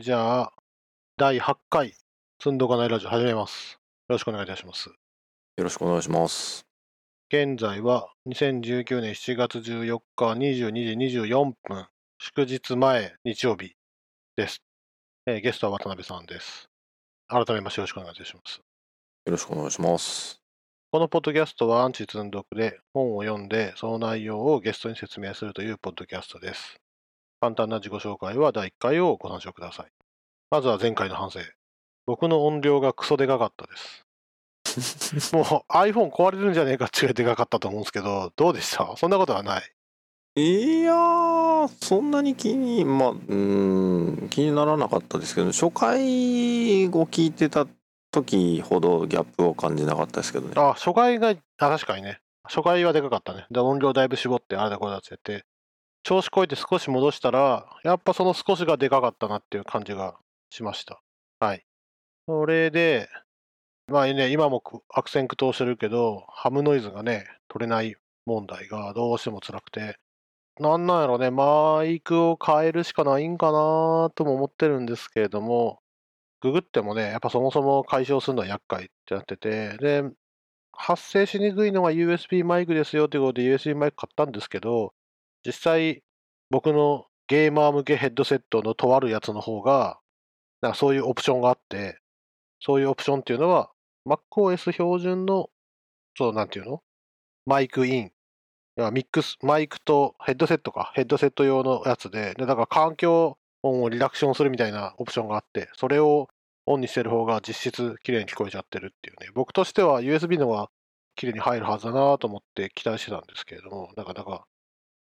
で、じゃあ、第8回、積んどかないラジオ始めます。よろしくお願いいたします。よろしくお願いします。現在は2019年7月14日22時24分、祝日前日曜日です。えーゲストは渡辺さんです。改めましてよろしくお願いいたします。よろしくお願いします。このポッドキャストはアンチ積んどくで本を読んでその内容をゲストに説明するというポッドキャストです。簡単な自己紹介は第1回をご参照ください。まずは前回の反省。僕の音量がクソでかかったです。もう iPhone 壊れるんじゃねえかっていうでかかったと思うんですけど、どうでした？そんなことはない。いやー、そんなに気に、まあ、うーん、気にならなかったですけど、初回を聞いてた時ほどギャップを感じなかったですけどね。あ、初回が、あ、確かにね。初回はでかかったね。で、音量だいぶ絞って、あれだこれだってやって、調子こいて少し戻したら、やっぱその少しがでかかったなっていう感じがしました。はい。それで、まあね、今も悪戦苦闘してるけど、ハムノイズがね、取れない問題がどうしても辛くて、なんなんやろね、マイクを変えるしかないんかなとも思ってるんですけれども、ググってもね、やっぱそもそも解消するのは厄介ってなってて、で、発生しにくいのが USB マイクですよということで USB マイク買ったんですけど、実際僕のゲーマー向けヘッドセットのとあるやつの方が、なんかそういうオプションがあって、そういうオプションっていうのは MacOS 標準の、そうなんていうの？マイクイン。ミックス、マイクとヘッドセットか。ヘッドセット用のやつで、でだから環境音をリダクションするみたいなオプションがあって、それをオンにしてる方が実質綺麗に聞こえちゃってるっていうね。僕としては USB の方が綺麗に入るはずだなと思って期待してたんですけれども、なかなか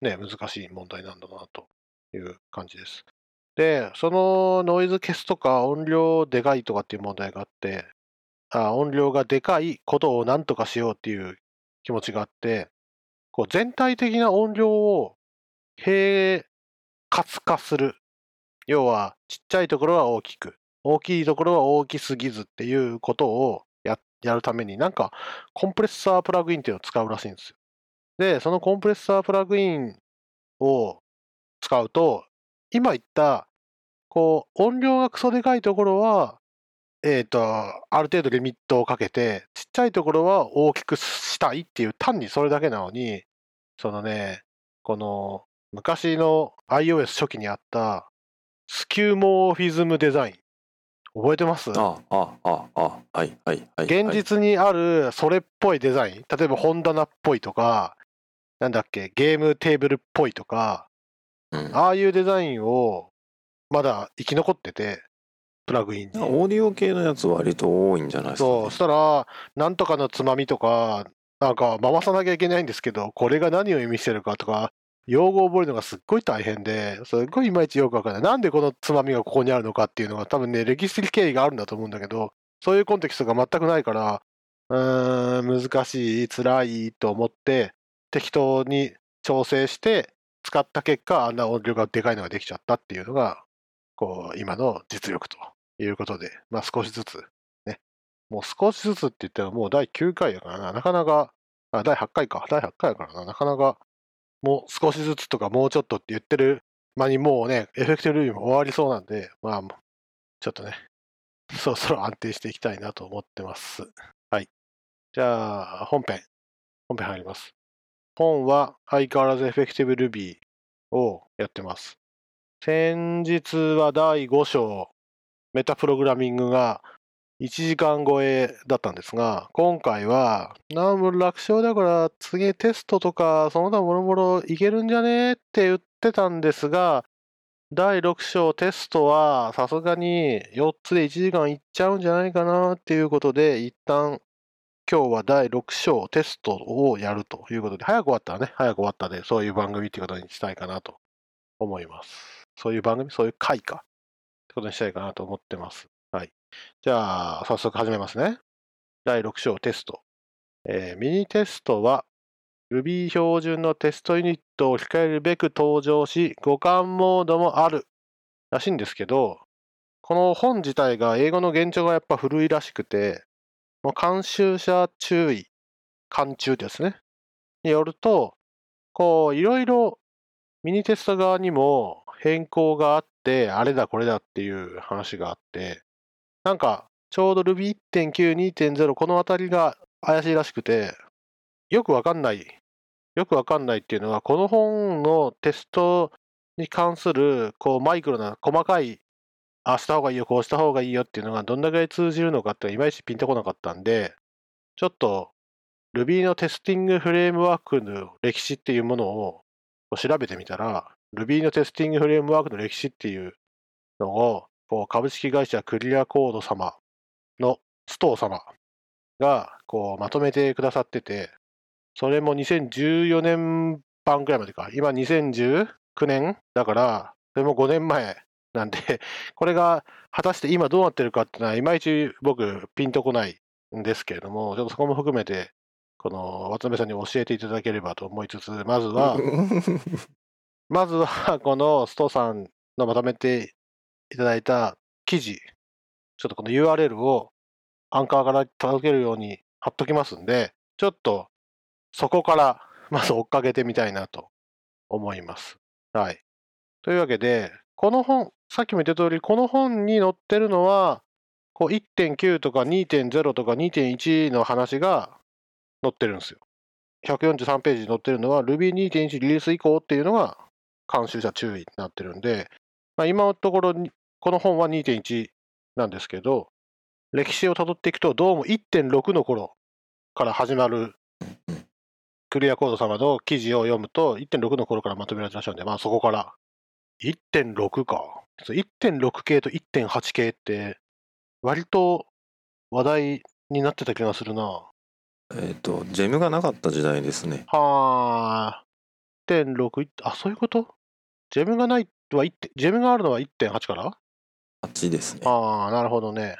ね、難しい問題なんだなという感じです。で、そのノイズ消すとか音量でかいとかっていう問題があって、あ音量がでかいことをなんとかしようっていう気持ちがあって、こう全体的な音量を平滑化する。要は、ちっちゃいところは大きく、大きいところは大きすぎずっていうことをややるために、なんか、コンプレッサープラグインっていうのを使うらしいんですよ。で、そのコンプレッサープラグインを使うと、今言った、こう、音量がクソでかいところは、えっ、と、ある程度リミットをかけて、ちっちゃいところは大きくしたいっていう、単にそれだけなのに、そのね、この、昔の iOS 初期にあった、スキューモーフィズムデザイン。覚えてます？あ、あ、あ、あ、はい、はい、はい。現実にあるそれっぽいデザイン。例えば本棚っぽいとか、なんだっけ、ゲームテーブルっぽいとか、はい、うんああいうデザインをまだ生き残ってて、プラグインに。オーディオ系のやつ割と多いんじゃないですか、そう、そしたら、なんとかのつまみとか、なんか回さなきゃいけないんですけど、これが何を意味してるかとか、用語を覚えるのがすっごい大変で、すっごいいまいちよくわからない。なんでこのつまみがここにあるのかっていうのが多分ね、歴史的経緯があるんだと思うんだけど、そういうコンテキストが全くないから、うーん、難しい、辛いと思って、適当に調整して使った結果、あんな音量がでかいのができちゃったっていうのが、こう、今の実力ということで、まあ少しずつね、もう少しずつって言ったらもう第9回やからな、なかなか、あ、第8回か、第8回やからな、なかなか、もう少しずつとかもうちょっとって言ってる間にもうね、エフェクティブルーム終わりそうなんで、まあ、ちょっとね、そろそろ安定していきたいなと思ってます。はい。じゃあ、本編。本編入ります。本は相変わらずエフェクティブ Ruby をやってます。先日は第5章、メタプログラミングが1時間超えだったんですが、今回は、なんも楽勝だから次テストとかその他もろもろいけるんじゃねって言ってたんですが、第6章テストはさすがに4つで1時間いっちゃうんじゃないかなっていうことで、一旦今日は第6章テストをやるということで、早く終わったらね、早く終わったで、そういう番組っていうことにしたいかなと思います。そういう番組、そういう回か。ってことにしたいかなと思ってます。はい。じゃあ、早速始めますね。第6章テスト。えーミニテストは Ruby 標準のテストユニットを控えるべく登場し、互換モードもあるらしいんですけど、この本自体が英語の現状がやっぱ古いらしくて、監修者注意、監中ですね。によると、こう、いろいろミニテスト側にも変更があっって、あれだこれだっていう話があって、なんか、ちょうど Ruby1.9、2.0、このあたりが怪しいらしくて、よくわかんない、よくわかんないっていうのは、この本のテストに関する、こう、マイクロな、細かい、ああした方がいいよ、こうした方がいいよっていうのが、どんだけ通じるのかっていまいちピンとこなかったんで、ちょっと、Ruby のテスティングフレームワークの歴史っていうものを調べてみたら、Ruby のテスティングフレームワークの歴史っていうのを、こう株式会社クリアコード様のストー様がこうまとめてくださってて、それも2014年版ぐらいまでか。今2019年だから、それも5年前なんで、これが果たして今どうなってるかっていうのは、いまいち僕ピンとこないんですけれども、ちょっとそこも含めて、この渡辺さんに教えていただければと思いつつ、まずは、まずはこのストさんのまとめていただいた記事、ちょっとこの URL をアンカーから届けるように貼っときますんで、ちょっとそこからまず追っかけてみたいなと思います。はい。というわけで、この本、さっきも言った通り、この本に載ってるのは、こう1.9とか2.0とか2.1の話が載ってるんですよ。143ページに載ってるのは Ruby2.1 リリース以降っていうのが監修者注意になってるんで、まあ、今のところこの本は2.1なんですけど、歴史をたどっていくと、どうも1.6の頃から始まるクリアコード様の記事を読むと、1.6の頃からまとめられてらっしゃるんで、まあそこから。1.6か。1.6系と1.8系って、割と話題になってた気がするな。えっと、ジェムがなかった時代ですね。はあ。1.6、あ、そういうこと？ジェムがないは1、ジェムがあるのは1.8から？8ですね。ああ、なるほどね。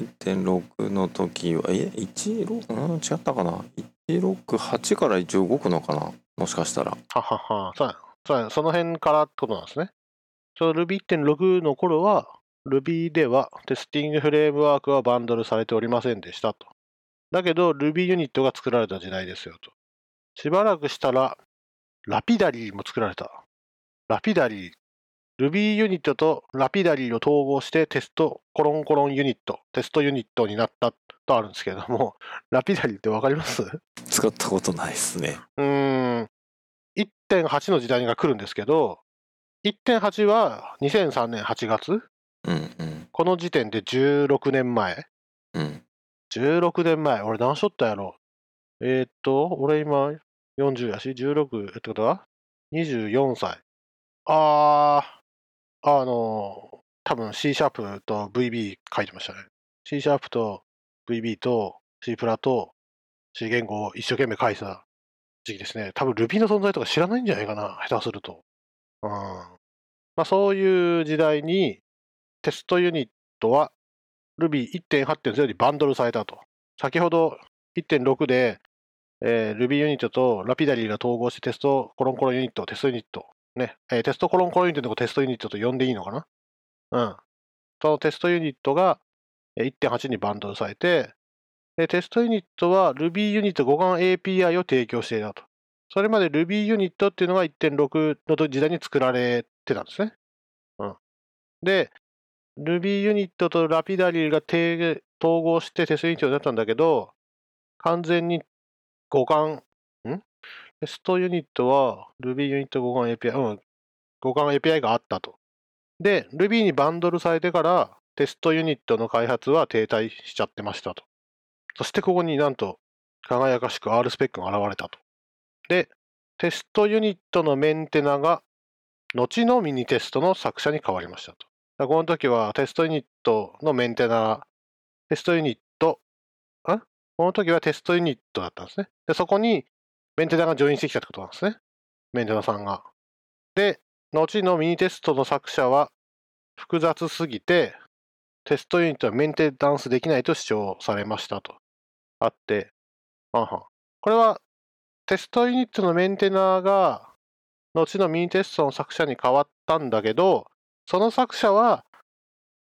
1.6の時は、え、16? うん、違ったかな ?168 から一応動くのかな？もしかしたら。ははは。そうやそその辺からってことなんですね。その Ruby1.6 の頃は、Ruby ではテスティングフレームワークはバンドルされておりませんでしたと。だけど Ruby ユニットが作られた時代ですよと。しばらくしたら、ラピダリーも作られた。ラピダリー。Ruby ユニットとラピダリーを統合してテストコロンコロンユニット、テストユニットになったとあるんですけれども、ラピダリーってわかります？使ったことないですね。うーん、1.8の時代が来るんですけど、1.8は2003年8月、うんうんこの時点で16年前。うん。16年前、俺何しとったやろえー、っと、俺今40やし、16ってことは ?24 歳。あー、あの、多分 C シャープと VB 書いてましたね。C シャープと VB と C プラと C 言語を一生懸命書いてた時期ですね。多分 Ruby の存在とか知らないんじゃないかな、下手すると。うん。まあそういう時代にテストユニットは Ruby1.8.0 にバンドルされたと。先ほど1.6で、えー Ruby ユニットとラピダリーが統合してテストコロンコロンユニット、テストユニット、ね、えーテストコロンコロンユニットのテストユニットと呼んでいいのかなうん。そのテストユニットがえー1.8にバンドルされて、でテストユニットは Ruby ユニット互換 API を提供していたと。それまで Ruby ユニットっていうのが1.6の時代に作られてたんですね。うん。で、Ruby ユニットとラピダリーが統合してテストユニットになったんだけど、完全に互換、ん？テストユニットは Ruby ユニット互換 API、うん、互換 API があったと。で、Ruby にバンドルされてからテストユニットの開発は停滞しちゃってましたと。そしてここになんと輝かしく R スペックが現れたと。で、テストユニットのメンテナが後のミニテストの作者に変わりましたと。この時はテストユニットのメンテナ、テストユニット、あ？この時はテストユニットだったんですね。で、そこにメンテナがジョインしてきたってことなんですね。メンテナさんが。で、後のミニテストの作者は複雑すぎて、テストユニットはメンテナンスできないと主張されましたと。あって、はんこれはテストユニットのメンテナーが後のミニテストの作者に変わったんだけど、その作者は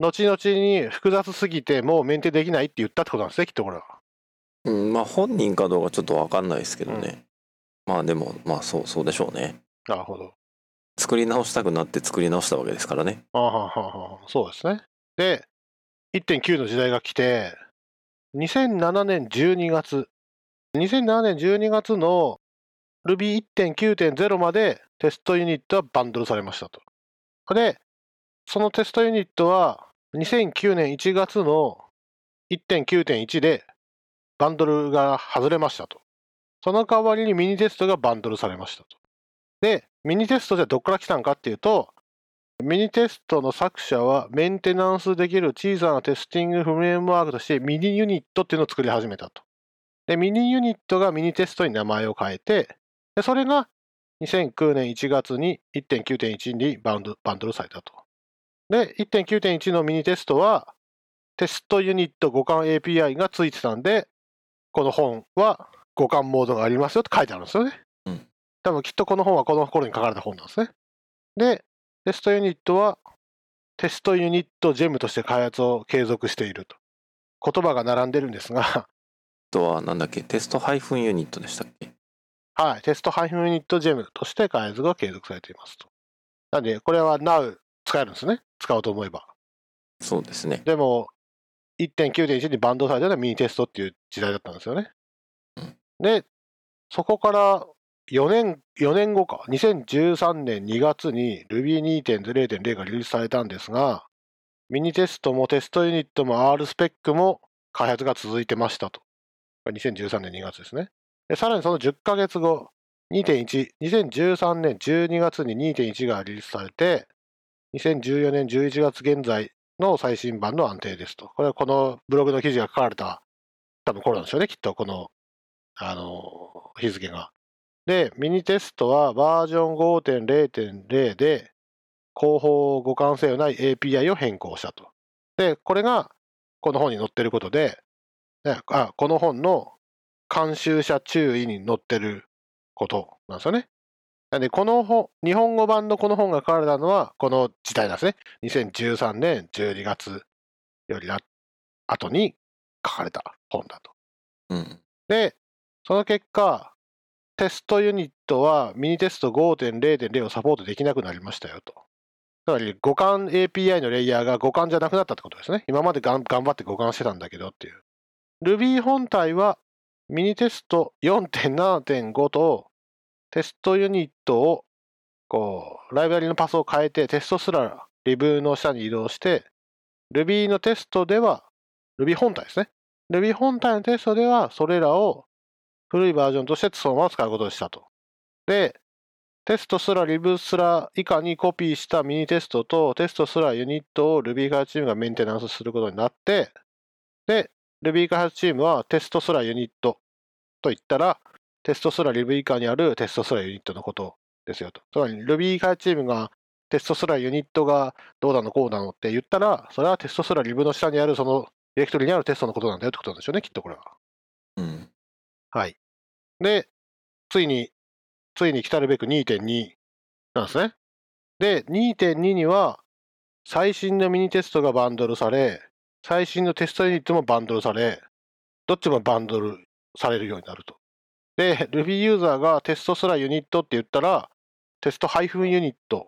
後々に複雑すぎてもうメンテできないって言ったってことなんですね、きっとこれは。うん、まあ本人かどうかちょっとわかんないですけどね。まあでも、まあそう、そうでしょうね。なるほど。作り直したくなって作り直したわけですからね。あはははそうですね。で、1.9の時代が来て、2007年12月、2007年12月の Ruby1.9.0 までテストユニットはバンドルされましたと。で、そのテストユニットは2009年1月の1.9.1でバンドルが外れましたと。その代わりにミニテストがバンドルされましたと。で、ミニテストじゃどっから来たんかっていうと、ミニテストの作者はメンテナンスできる小さなテスティングフレームワークとしてミニユニットっていうのを作り始めたと。で、ミニユニットがミニテストに名前を変えて、でそれが2009年1月に1.9.1にバンドバンドルされたと。で、1.9.1のミニテストはテストユニット互換 API がついてたんで、この本は互換モードがありますよって書いてあるんですよね。うん多分きっとこの本はこの頃に書かれた本なんですね。で、テストユニットはテストユニットジェムとして開発を継続していると。言葉が並んでるんですが、あとはなんだっけ？テストハイフンユニットでしたっけ？はい、テストハイフンユニットジェムとして開発が継続されていますと。なんで、これは Now 使えるんですね？使おうと思えば。そうですね。でも、1.9.1にバンドされたのはミニテストっていう時代だったんですよね。うんで、そこから4年、4年後か、2013年2月に Ruby2.0.0 がリリースされたんですが、ミニテストもテストユニットも R スペックも開発が続いてましたと。2013年2月ですね。さらにその10ヶ月後、2.1、2013年12月に2.1がリリースされて、2014年11月現在の最新版の安定ですと。これはこのブログの記事が書かれた多分頃なんでしょうね、きっとこの、あの、日付が。で、ミニテストはバージョン5.0.0で広報互換性のない API を変更したと。で、これがこの本に載ってることで、ねあこの本の監修者注意に載ってることなんですよね。なんで、この本、日本語版のこの本が書かれたのは、この時代なんですね。2013年12月よりあ後に書かれた本だと。うん。で、その結果、テストユニットはミニテスト5.0.0をサポートできなくなりましたよと。つまり互換 API のレイヤーが互換じゃなくなったってことですね。今まで頑張って互換してたんだけどっていう。Ruby 本体はミニテスト4.7.5とテストユニットをこうライブラリのパスを変えてテストすらリブの下に移動して Ruby のテストでは Ruby 本体ですね。Ruby 本体のテストではそれらを古いバージョンとしてそのまま使うことにしたと。で、テストすらリブすら以下にコピーしたミニテストとテストすらユニットを Ruby 開発チームがメンテナンスすることになって、で、Ruby 開発チームはテストすらユニットと言ったら、テストすらリブ以下にあるテストすらユニットのことですよと。つまり Ruby 開発チームがテストすらユニットがどうなのこうなのって言ったら、それはテストすらリブの下にあるそのディレクトリにあるテストのことなんだよってことなんでしょうね、きっとこれは。うん。はい。で、ついに、ついに来たるべく2.2なんですね。で、2.2には、最新のミニテストがバンドルされ、最新のテストユニットもバンドルされ、どっちもバンドルされるようになると。で、Ruby ユーザーがテストすらユニットって言ったら、テストユニット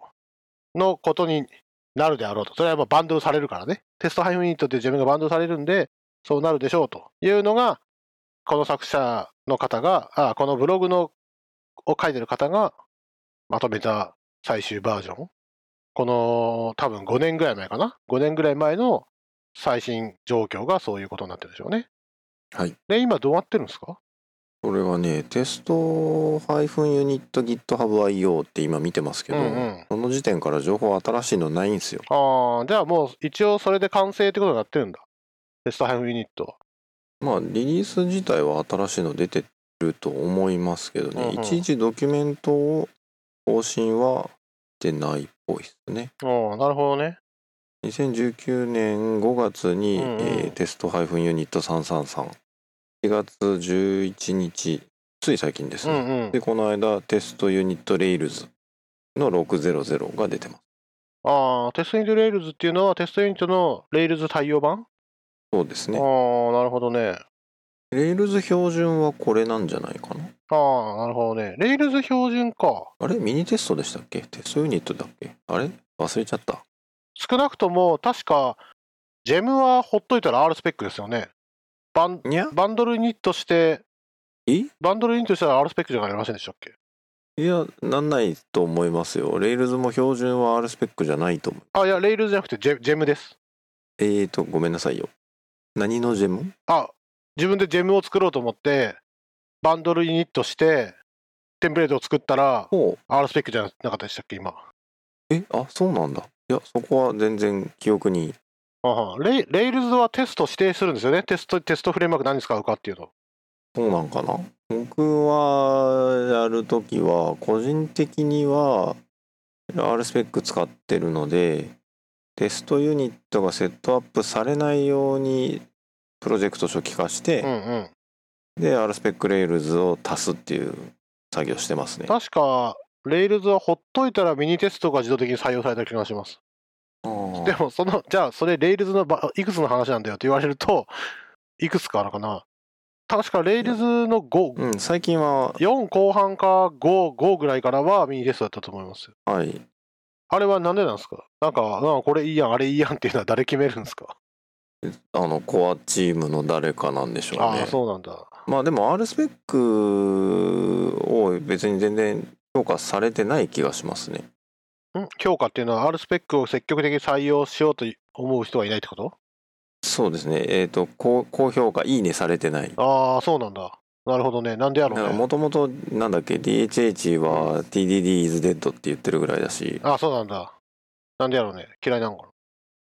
のことになるであろうと。それはまあバンドルされるからね。テストユニットっていう自分がバンドルされるんで、そうなるでしょうというのが、この作者の方が、あこのブログのを書いてる方がまとめた最終バージョン。この多分5年ぐらい前かな？5年ぐらい前の最新状況がそういうことになってるでしょうね。はい。で、今どうなってるんですか？これはね、テストハイフンユニット GitHub.io って今見てますけど、うんうんその時点から情報新しいのないんですよ。ああ、じゃあもう一応それで完成ってことになってるんだ。テストハイフンユニットは。まあ、リリース自体は新しいの出てると思いますけどね、うんうんいちいちドキュメントを更新はしてないっぽいですね。ああ、なるほどね。2019年5月に、うんうんえーテストハイフンユニット333。4月11日、つい最近ですね。うんうんで、。この間、 test-unit-rails の600が出てます。ああ、 test-unit-rails っていうのは test-unit の Rails 対応版？そうですね。ああ、なるほどね。 Rails 標準はこれなんじゃないかな？ああ、なるほどね。 Rails 標準か。あれ？ minitest でしたっけ？ test unit だっけ？あれ？忘れちゃった。少なくとも、確か、ジェムはほっといたら R スペックですよね。バン bundle init して、え？バンドルユニットしたら R スペックじゃなりませんでしたっけ？いや、なんないと思いますよ。レールズも標準は R スペックじゃないと思う。あ、いや、 Rails じゃなくてジェ gem です。えーと、ごめんなさいよ。何の gem？あ、自分で gem を作ろうと思って、 bundle init して、テンプレートを作ったら、ほう。R スペックじゃなかったでしたっけ、今。え、あ、そうなんだ。いや、そこは全然記憶に。あはレイ Rails はテスト指定するんですよね。テスト、テストフレームワーク何使うかっていうの。そうなんかな？僕はやるときは、個人的には R スペック使ってるので、 test-unit がセットアップされないように、プロジェクト初期化して、うんうん。で、R スペックレールズを足すっていう作業してますね。確か、レイルズはほっといたらミニテストが自動的に採用された気がします。でも、その、じゃあ、それ、レイルズのばいくつの話なんだよって言われると、いくつかあるかな。確か、レイルズの5、うん、最近は、4後半か5、5ぐらいからはミニテストだったと思いますよ。はい。あれはなんでなんですか？なんか、うんこれいいやん、あれいいやんっていうのは誰決めるんですか、あの、コアチームの誰かなんでしょうね。ああ、そうなんだ。まあでも R スペックを別に全然評価されてない気がしますね。ん？強化っていうのは、R スペックを積極的に採用しようと思う人はいないってこと？そうですね。えっ、と高、高評価、いいねされてない。ああ、そうなんだ。なるほどね。なんでやろうね。もともと、なんだっけ、DHH は TDD is dead って言ってるぐらいだし、ああ、そうなんだ。なんでやろうね。嫌いなのかな？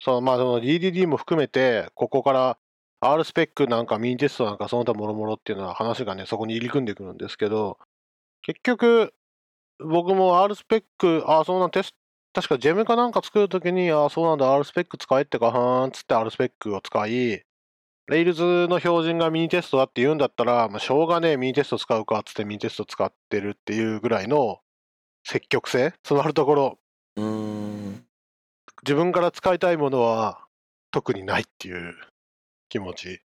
そう、まあ、その DDD も含めて、ここから R スペックなんかミニテストなんかその他もろもろっていうのは話がね、そこに入り組んでくるんですけど、結局、僕も R スペック、ああ、そうなんテスト、確かジェムかなんか作るときに、ああ、そうなんだ、R スペック使えってか、はーんつって R スペックを使い、レイルズの標準がミニテストだって言うんだったら、まあ、しょうがねえ、ミニテスト使うかっつってミニテスト使ってるっていうぐらいの積極性、そのあるところ、うん、自分から使いたいものは特にないっていう気持ち。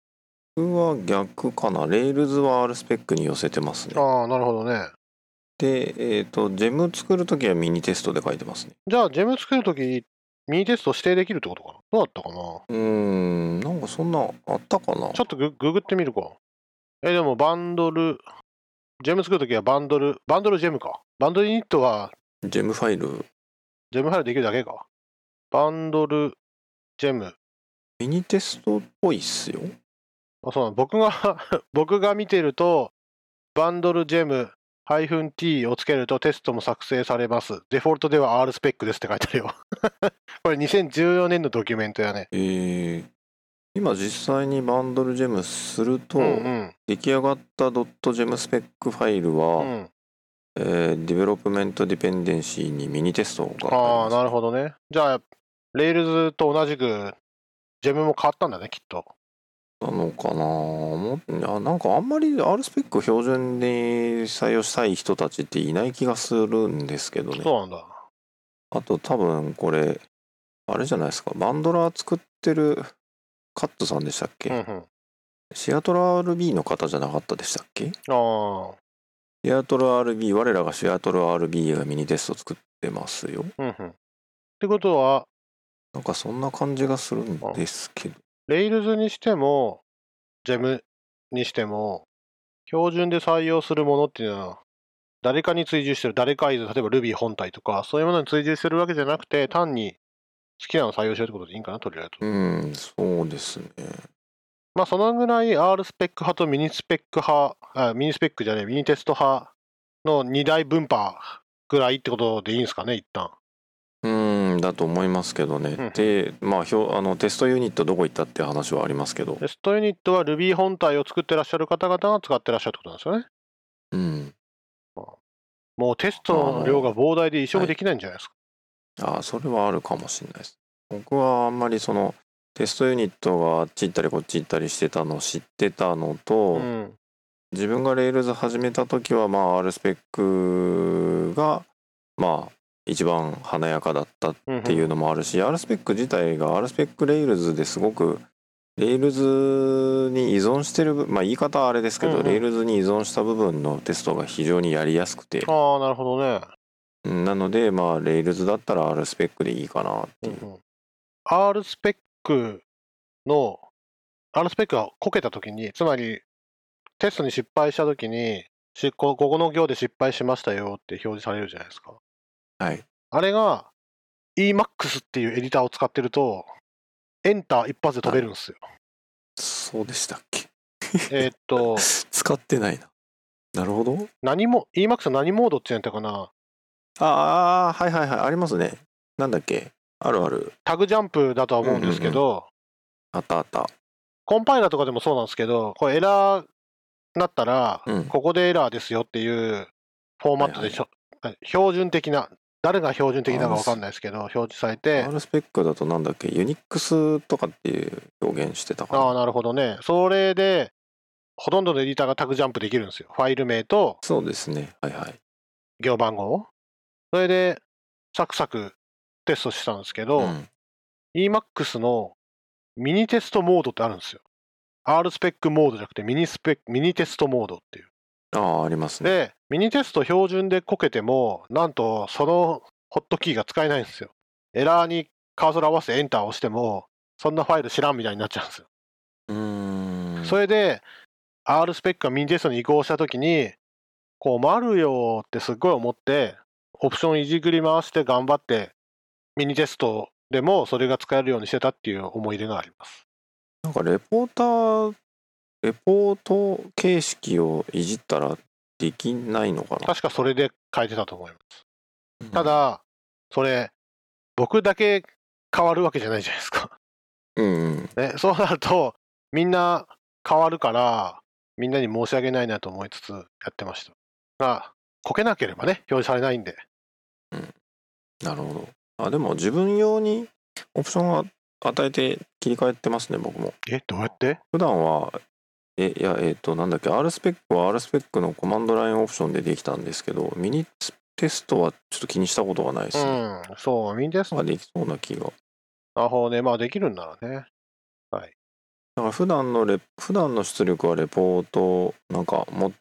僕は逆かな。レールズは R スペックに寄せてますね。ああ、なるほどね。で、えっ、と、 gem 作るときは minitest で書いてますね。じゃあ、 gem 作るとき、 minitest 指定できるってことかな？どうだったかな？うーん、なんかそんなあったかな？ちょっとグググってみるか。え、でもバンドル、ジェム作るときはバンドル、バンドルジェムか。バンドルユニットはジェムファイル、ジェムファイルできるだけか。バンドルジェム。ミニテストっぽいっすよ。あそうなの僕が、僕が見てると、バンドルジェム -t をつけるとテストも作成されます。デフォルトでは R スペックですって書いてあるよ。これ2014年のドキュメントやね。えー、今実際に bundle gem すると、うんうん。出来上がったドット gemspec ファイルは、うん、えー development dependency に minitest がああ、なるほどね。じゃあ、 Rails と同じく、 gem も変わったんだね、きっと。なのかなもいやなんかあんまり R スペックを標準に採用したい人たちっていない気がするんですけどねそうなんだ。あと多分これあれじゃないですかバンドラー作ってるカットさんでしたっけ、うんうん。シアトル RB の方じゃなかったでしたっけ？ああ、シアトル RB 我らがシアトル RB がミニテスト作ってますようんうん。ってことは、なんかそんな感じがするんですけどレイルズにしても、ジェムにしても、標準で採用するものっていうのは、誰かに追従してる、誰かいず、例えば Ruby 本体とか、そういうものに追従してるわけじゃなくて、単に好きなのを採用しようってことでいいんかな、とりあえず。うんそうですねまあ、そのぐらい R スペック派とミニスペック派、あミニスペックじゃねえ、ミニテスト派の2大分派ぐらいってことでいいんですかね、一旦。うんだと思いますけどね、うんでまあひょあのテストユニットどこ行ったって話はありますけどテストユニットは Ruby 本体を作ってらっしゃる方々が使ってらっしゃるってことなんですよね。うんもうテストの量が膨大で移植できないんじゃないですか。ああそれはあるかもしれないです僕はあんまりその test-unit があっち行ったりこっち行ったりしてたのを知ってたのと、うん。自分が Rails 始めた時はまあ R スペックがまあ一番華やかだったうんっていうのもあるし、R スペック自体が R スペック Rails ですごくレールズに依存してる部まあ言い方はあれですけど、うんうん。 Rails に依存した部分のテストが非常にやりやすくて。ああ、なるほどね。うんなのでまあレールズだったら R スペックでいいかなっていう、うんうん、R スペックの、R スペックがこけたときに、つまりテストに失敗したときに、しこここの行で失敗しましたよって表示されるじゃないですか。はい。あれが Emacs っていうエディターを使ってると、エンター一発で飛べるんですよ。そうでしたっけ？えーっと、使ってないな。なるほど。何も、Emax の何モードって言うんだったかな？ああはいはいはい。ありますね。なんだっけ？あるある。タグジャンプだとは思うんですけど、あったあった。コンパイラーとかでもそうなんですけど、これエラーになったら、うん。ここでエラーですよっていうフォーマットでしょ、標準的な、誰が標準的なのか分かんないですけど、表示されて、R スペックだとなんだっけ？ユニックスとかっていう表現してたかああ、ななるほどね。それで、ほとんどのエディターがタグジャンプできるんですよ。ファイル名とそうですね。はいはい。行番号。それで、サクサクテストしたんですけど、うん Emax のミニテストモードってあるんですよ。R スペックモードじゃなくてミニスペック、ミニテストモードっていう。ああありますねで、ミニテスト標準でこけても、なんとそのホットキーが使えないんですよ。エラーにカーソル合わせてエンターを押しても、そんなファイル知らんみたいになっちゃうんですよ。うーんそれで、R スペックがミニテストに移行したときに、困るよってすっごい思って、オプションいじくり回して頑張って、ミニテストでもそれが使えるようにしてたっていう思い出があります。なんかレポーターレポート形式をいじったらできないのかな？確かそれで変えてたと思います。うんただ、それ、僕だけ変わるわけじゃないじゃないですか。うんうんね、そうなると、みんな変わるから、みんなに申し訳ないなと思いつつやってました。まあ、こけなければね、表示されないんで。なるほどあでも自分用にオプションは与えて切り替えてますね僕も。え、どうやって？普段はえいやえっ、となんだっけ R スペックは R スペックのコマンドラインオプションでできたんですけどミニテストはちょっと気にしたことがないですね、うん、そう、ミニテスト。まあできそうな気が。なるほどね。まあ、できるんならね。だから普段のレ普段の出力はレポートなんかも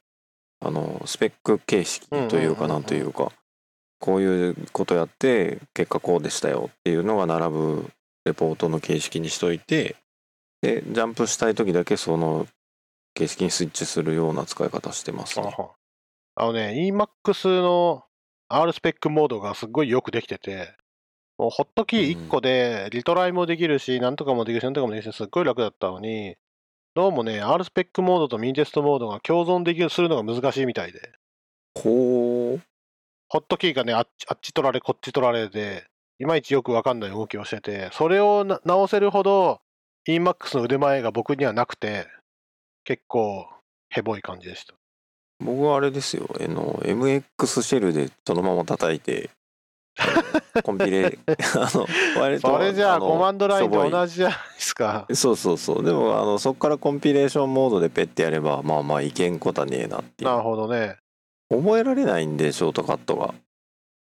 あのスペック形式というかなんというかこういうことやって結果こうでしたよっていうのが並ぶレポートの形式にしといてでジャンプしたい時だけその形式にスイッチするような使い方してますね。あは。あのね、Emax の R スペックモードがすっごいよくできてて、もうホットキー1個でリトライもできるし、なんとかもできるし、なんとかもできるし、すっごい楽だったのに、どうもね、R スペックモードとミニテストモードが共存できるするのが難しいみたいで、ほうホットキーがね、あっちあっち取られ、こっち取られで、いまいちよくわかんない動きをしてて、それをな直せるほど Emax の腕前が僕にはなくて、結構ヘボい感じでした。僕はあれですよあの MX シェルでそのまま叩いて コンピレ あの割とそれじゃあのコマンドラインと同じじゃないですか。そうそうそうでもあのそこからコンピレーションモードでペッてやればまあまあいけんことはねえなっていなるうほどね。覚えられないんでショートカットが。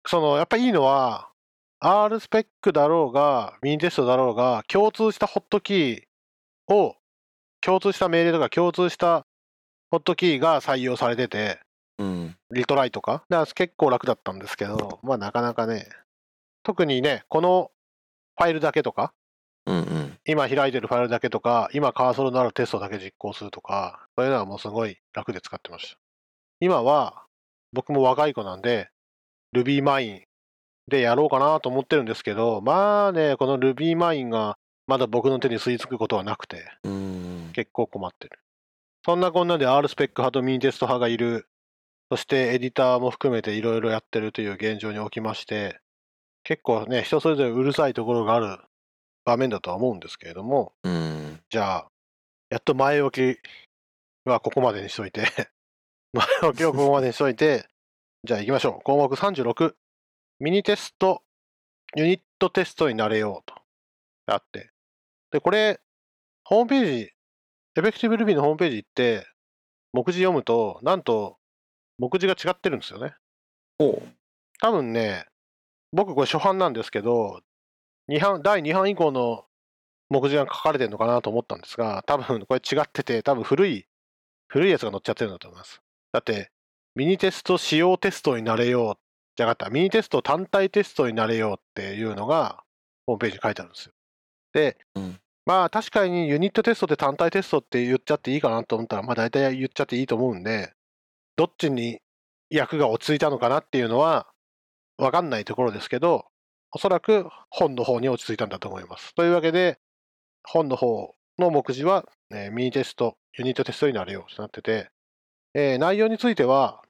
そのやっぱいいのは、R スペックだろうが、ミニテストだろうが、共通したホットキーを、共通した命令とか共通したホットキーが採用されてて、うん。リトライとか、だから結構楽だったんですけど、まあなかなかね、特にね、このファイルだけとか、うんうん。今開いてるファイルだけとか、今カーソルのあるテストだけ実行するとか、そういうのはもうすごい楽で使ってました。今は、僕も若い子なんで、RubyMine でやろうかなと思ってるんですけど、まあね、この RubyMine がまだ僕の手に吸い付くことはなくて、うん。結構困ってる。そんなこんなで R スペック派とミニテスト派がいる、そしてエディターも含めていろいろやってるという現状におきまして、結構ね、人それぞれうるさいところがある場面だとは思うんですけれども、うん。じゃあ、やっと前置きはここまでにしといて、前置きをここまでにしといて、じゃあ行きましょう。項目36、ミニテスト、ユニットテストになれようと。あって。で、これ、ホームページ、エフェクティブ Ruby のホームページ行って、目次読むと、なんと、目次が違ってるんですよね。ほ多分ね、僕これ初版なんですけど、二版第2版以降の目次が書かれてるのかなと思ったんですが、多分これ違ってて、多分古い、古いやつが載っちゃってるんだと思います。だって、ミニテスト使用テストになれようじゃなかった、ミニテスト単体テストになれようっていうのが、ホームページに書いてあるんですよ。で、うんまあ確かにユニットテストって単体テストって言っちゃっていいかなと思ったら、まあ大体言っちゃっていいと思うんで、どっちに役が落ち着いたのかなっていうのは分かんないところですけど、おそらく本の方に落ち着いたんだと思います。というわけで、本の方の目次は、えーミニテスト、ユニットテストになるようとなってて、えー内容については、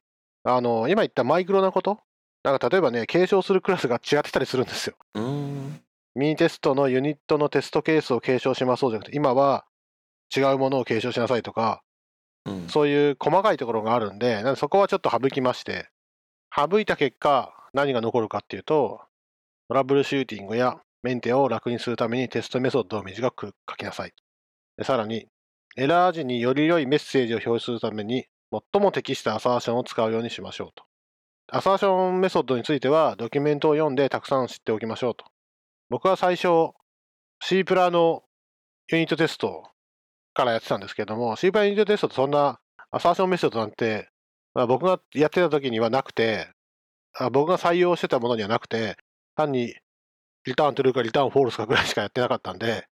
あの今言ったマイクロなこと、なんか例えばね、継承するクラスが違ってたりするんですよ。ミニテストのユニットのテストケースを継承しましょうじゃなくて、今は違うものを継承しなさいとか、うん。そういう細かいところがあるんで、なんでそこはちょっと省きまして、省いた結果、何が残るかっていうと、トラブルシューティングやメンテを楽にするためにテストメソッドを短く書きなさい。でさらに、エラー時により良いメッセージを表示するために、最も適したアサーションを使うようにしましょうと。アサーションメソッドについては、ドキュメントを読んでたくさん知っておきましょうと。僕は最初、C プラのユニットテストからやってたんですけども、C プラユニットテストってそんなアサーションメソッドなんて、まあ、僕がやってた時にはなくてあ、僕が採用してたものにはなくて、単に return true か return false かぐらいしかやってなかったんで、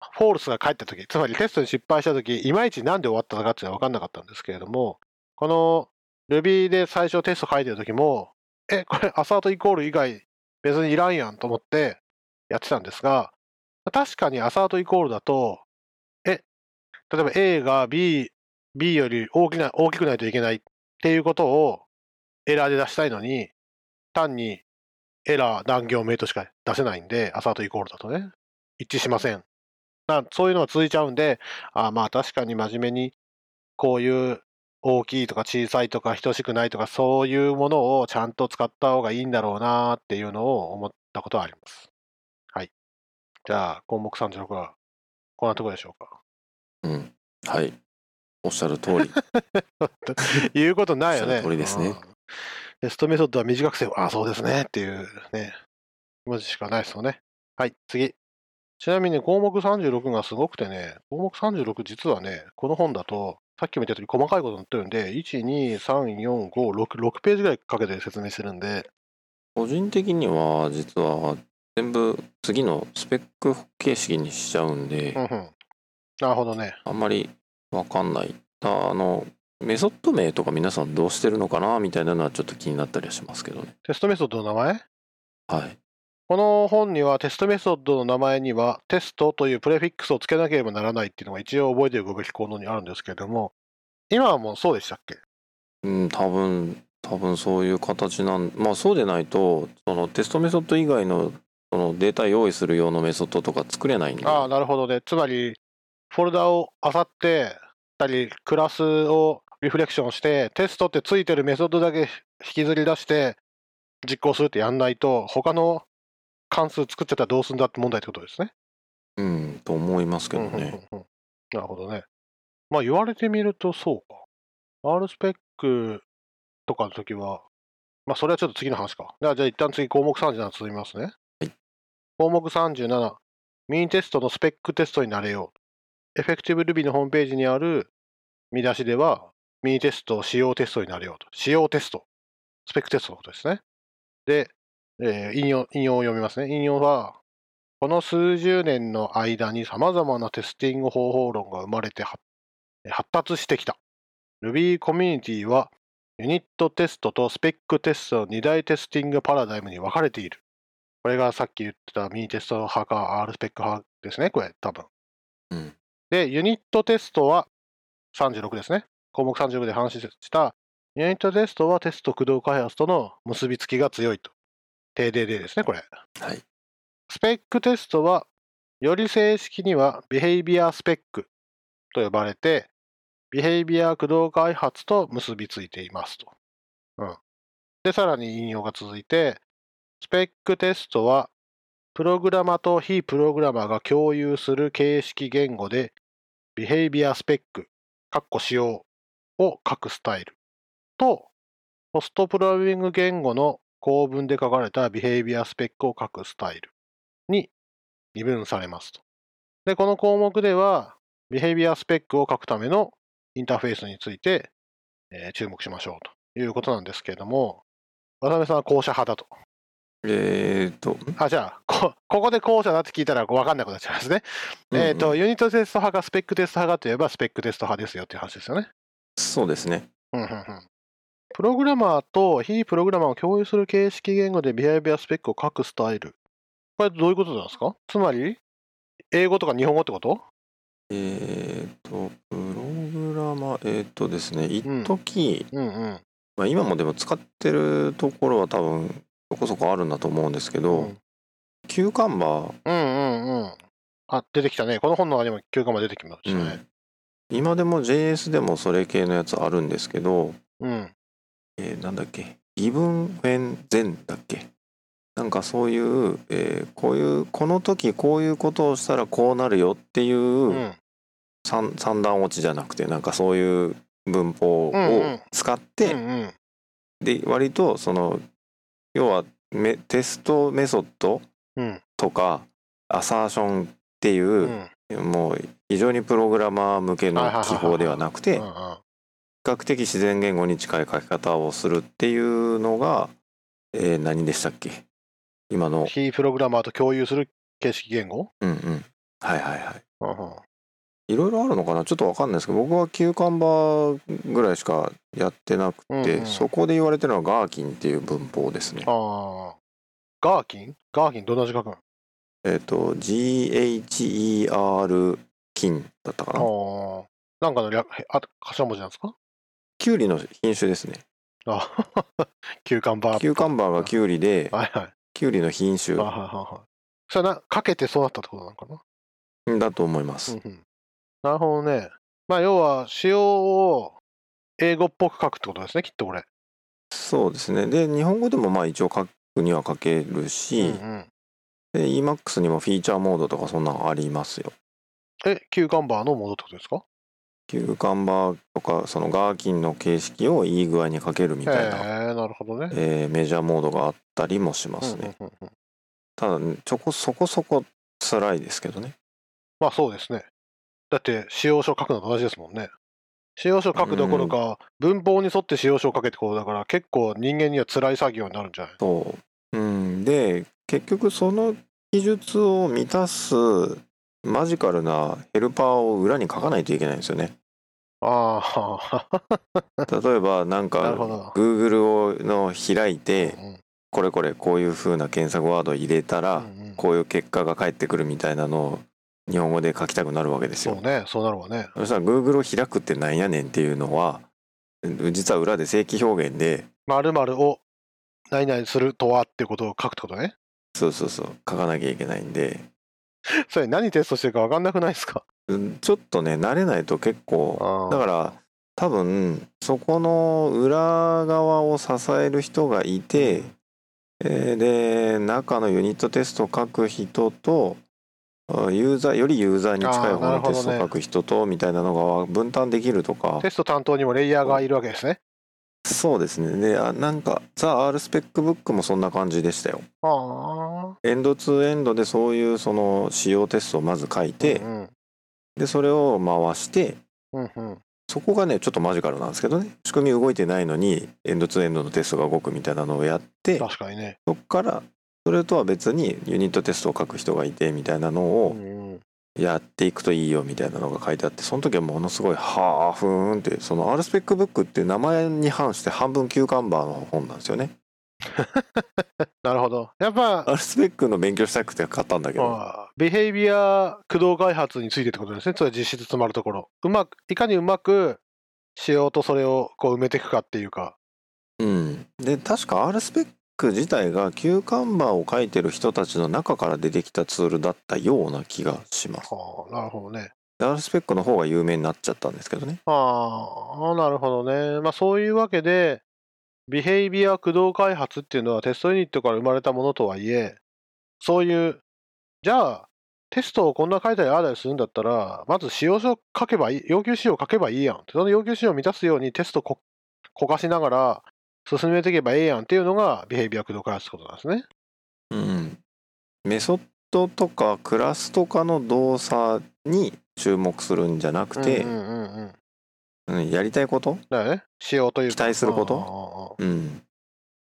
false が返った時、つまりテストに失敗した時、いまいちなんで終わったのかっていうのは分かんなかったんですけれども、この Ruby で最初テスト書いてる時も、え、これ assert equal 以外別にいらんやんと思ってやってたんですが、確かに assert equal だと、え、例えば A が B、B より大きな大きくないといけないっていうことをエラーで出したいのに、単にエラー何行目としか出せないんで、アサートイコールだとね、一致しません。なそういうのが続いちゃうんで、あまあ確かに真面目にこういう大きいとか小さいとか等しくないとかそういうものをちゃんと使った方がいいんだろうなっていうのを思ったことはあります。はい。じゃあ項目36はこんなところでしょうか。うん。はい。おっしゃる通り。言うことないよね。通りですねうん。テストメソッドは短くせよ。あ、そうですね。っていうね、文字しかないですよね。はい、次。ちなみに項目36がすごくてね、項目36実はね、この本だと、さっきも言ったように細かいこと載ってるんで、1、2、3、4、5、6、6ページぐらいかけて説明してるんで、個人的には実は全部次のスペック形式にしちゃうんで、うんうん。なるほどね。あんまりわかんない。ああのメソッド名とか皆さんどうしてるのかなみたいなのはちょっと気になったりはしますけどね。テストメソッドの名前？はい。この本にはテストメソッドの名前にはテストというプレフィックスをつけなければならないっていうのが一応覚えておくべき項目にあるんですけれども、今はもうそうでしたっけ？うん、多分多分そういう形なんまあそうでないとそのテストメソッド以外のそのデータ用意する用のメソッドとか作れないんで。ああ、なるほどね。つまり、フォルダを漁って、たり、クラスをリフレクションして、テストってついてるメソッドだけ引きずり出して、実行するってやんないと、他の関数作っちゃったらどうするんだって問題ってことですね。うん、と思いますけどうんうんね。うんうんなるほどね。まあ言われてみるとそうか。R スペックとかの時は、まあそれはちょっと次の話か。じゃあじゃあ一旦次項目37続きますね。はい項目37、ミニテストのスペックテストになれよう。エフェクティブ Ruby のホームページにある見出しでは、ミニテスト使用テストになれようと。使用テスト。スペックテストのことですね。で、えー引用、引用を読みますね。引用は、この数十年の間に様々なテスティング方法論が生まれて発発達してきた。Ruby コミュニティはユニットテストとスペックテストの2大テスティングパラダイムに分かれている。これがさっき言ってたミニテスト派か R スペック派ですね、これ多分。うんで、ユニットテストは36ですね。項目36で話したユニットテストはテスト駆動開発との結びつきが強いと。TDD ですね、これ。はい。スペックテストは、より正式には Behavior スペックと呼ばれて、Behavior 駆動開発と結びついていますと。うん。で、さらに引用が続いて、スペックテストは、プログラマと非プログラマが共有する形式言語で、Behavior スペック、括弧使用を書くスタイルと、ポストプログラミング言語の構文で書かれた Behavior スペックを書くスタイルに二分されますと。で、この項目では、ビヘイビアスペックを書くためのインターフェースについて、えー注目しましょうということなんですけれども、渡辺さんは後者派だと。えーと、あ、じゃあ、こここで後者だって聞いたら分かんなくなっちゃいますね。うんうんえっ、と、ユニットテスト派かスペックテスト派かといえば、スペックテスト派ですよっていう話ですよね。そうですね。うんうんうんプログラマーと非プログラマーを共有する形式言語でビヘイビアスペックを書くスタイル。これどういうことなんですか？つまり、英語とか日本語ってこと？えーと、プログラマー、えーとですね、一うん時、うんうん。まあ、今もでも使ってるところは多分そこそこあるんだと思うんですけど、うんキューカンバー、うんうんうん。あ、出てきたね。この本の中にも休暇も出てきましたね。今でも JS でもそれ系のやつあるんですけど、うん。えーなんだっけ、ギブン・フェン・ゼンだっけ？なんかそういう、えーこういう、この時こういうことをしたらこうなるよっていううん三,、三段落ちじゃなくて、なんかそういう文法を使っうんて、うん。で、割とその、要はメテストメソッドうんとか、アサーションっていうう、ん。もう非常にプログラマー向けの記法ではなくて、較的自然言語に近い書き方をするっていうのが、えー何でしたっけ？今の。非プログラマーと共有する形式言語？うんうん。はいはいはい。うんうんいろいろあるのかな？ちょっとわかんないですけど僕はキューカンバーぐらいしかやってなくて、うんうん。そこで言われてるのはガーキンっていう文法ですね。ああ。ガーキン？ガーキンどんな字書くのえっ、と GHER 金だったかな。ああ。なんかの略、へあ頭文字なんですか？キュウリの品種ですねあ 休館バー。キューカンバーがキュウリではいはい。キュウリの品種あはいはいはい。それはな、かけてそうなったってことなのかな？だと思います、うんうん。なるほどね。まあ、要は、仕様を英語っぽく書くってことですね、きっとこれ。そうですねで日本語でもまあ一応書くには書けるし、うんうん。で EMAX にもフィーチャーモードとかそんなのありますよ。え、休館バーのモードってことですか？キューカンバーとかそのガーキンの形式をいい具合に書けるみへたいな、え、なるほどね。えーメジャーモードがあったりもしますね。うんうんうんうんただねちょこそこそこ辛いですけどね。まあそうですね。だって、使用書書くのと同じですもんね。使用書書くどころか、文法に沿って使用書を書けってことだから、結構人間には辛い作業になるんじゃない？そう。うん、で結局その技術を満たすマジカルなヘルパーを裏に書かないといけないんですよね。ああ、例えばなんかど。Google をの開いてこれこれこういう風な検索ワードを入れたら、うんうんこういう結果が返ってくるみたいなのを日本語で書きたくなるわけですよ。そうね、そうなるわね。そしたら Google を開くってなんやねんっていうのは実は裏で正規表現で〇〇を何々するとはってことを書くってことね。そうそうそう書かなきゃいけないんで それ何テストしてるか分かんなくないですか？うんちょっとね慣れないと結構。あだから多分そこの裏側を支える人がいて、えーで中のユニットテストを書く人とあユーザーよりユーザーに近い方のテストを書く人とみたいなのが分担できるとか。テスト担当にもレイヤーがいるわけですね。そうですね。であなんかザ・ R スペックブックもそんな感じでしたよ。エンドツーエンドでそういうその使用テストをまず書いて、うんでそれを回してうんうん。そこがねちょっとマジカルなんですけどね。仕組み動いてないのにエンドツーエンドのテストが動くみたいなのをやって確かにね。そこからそれとは別にユニットテストを書く人がいてみたいなのうをんうんやっていくといいよみたいなのが書いてあってその時はものすごい「はあふーん」ってその R スペックブックっていう名前に反して半分休館バーの本なんですよね。なるほど。やっぱ、R スペックの勉強したくて買ったんだけどビヘイビア駆動開発についてってことですね。それは実質詰まるところ。うまく、いかにうまくしようとそれをこう埋めていくかっていうか。うん、で確か R スペック自体が休館バーを書いてる人たちの中から出てきたツールだったような気がします。はあ、なるほどね。R スペックの方が有名になっちゃったんですけどね。ああ、なるほどね。まあそういうわけで、ビヘイビア駆動開発っていうのはテストユニットから生まれたものとはいえ、そういう、じゃあ、テストをこんな書いたりああだりするんだったら、まず使用書書けばいい、要求仕様書けばいいやん。その要求仕様を満たすようにテストここかしながら進めていけばええやんっていうのがビヘイビア駆動開発ってことなんですね。うん。メソットとかクラスとかの動作に注目するんじゃなくて、うんうんうんうん。うんやりたいこと、だよね。仕様というか期待すること？とうん、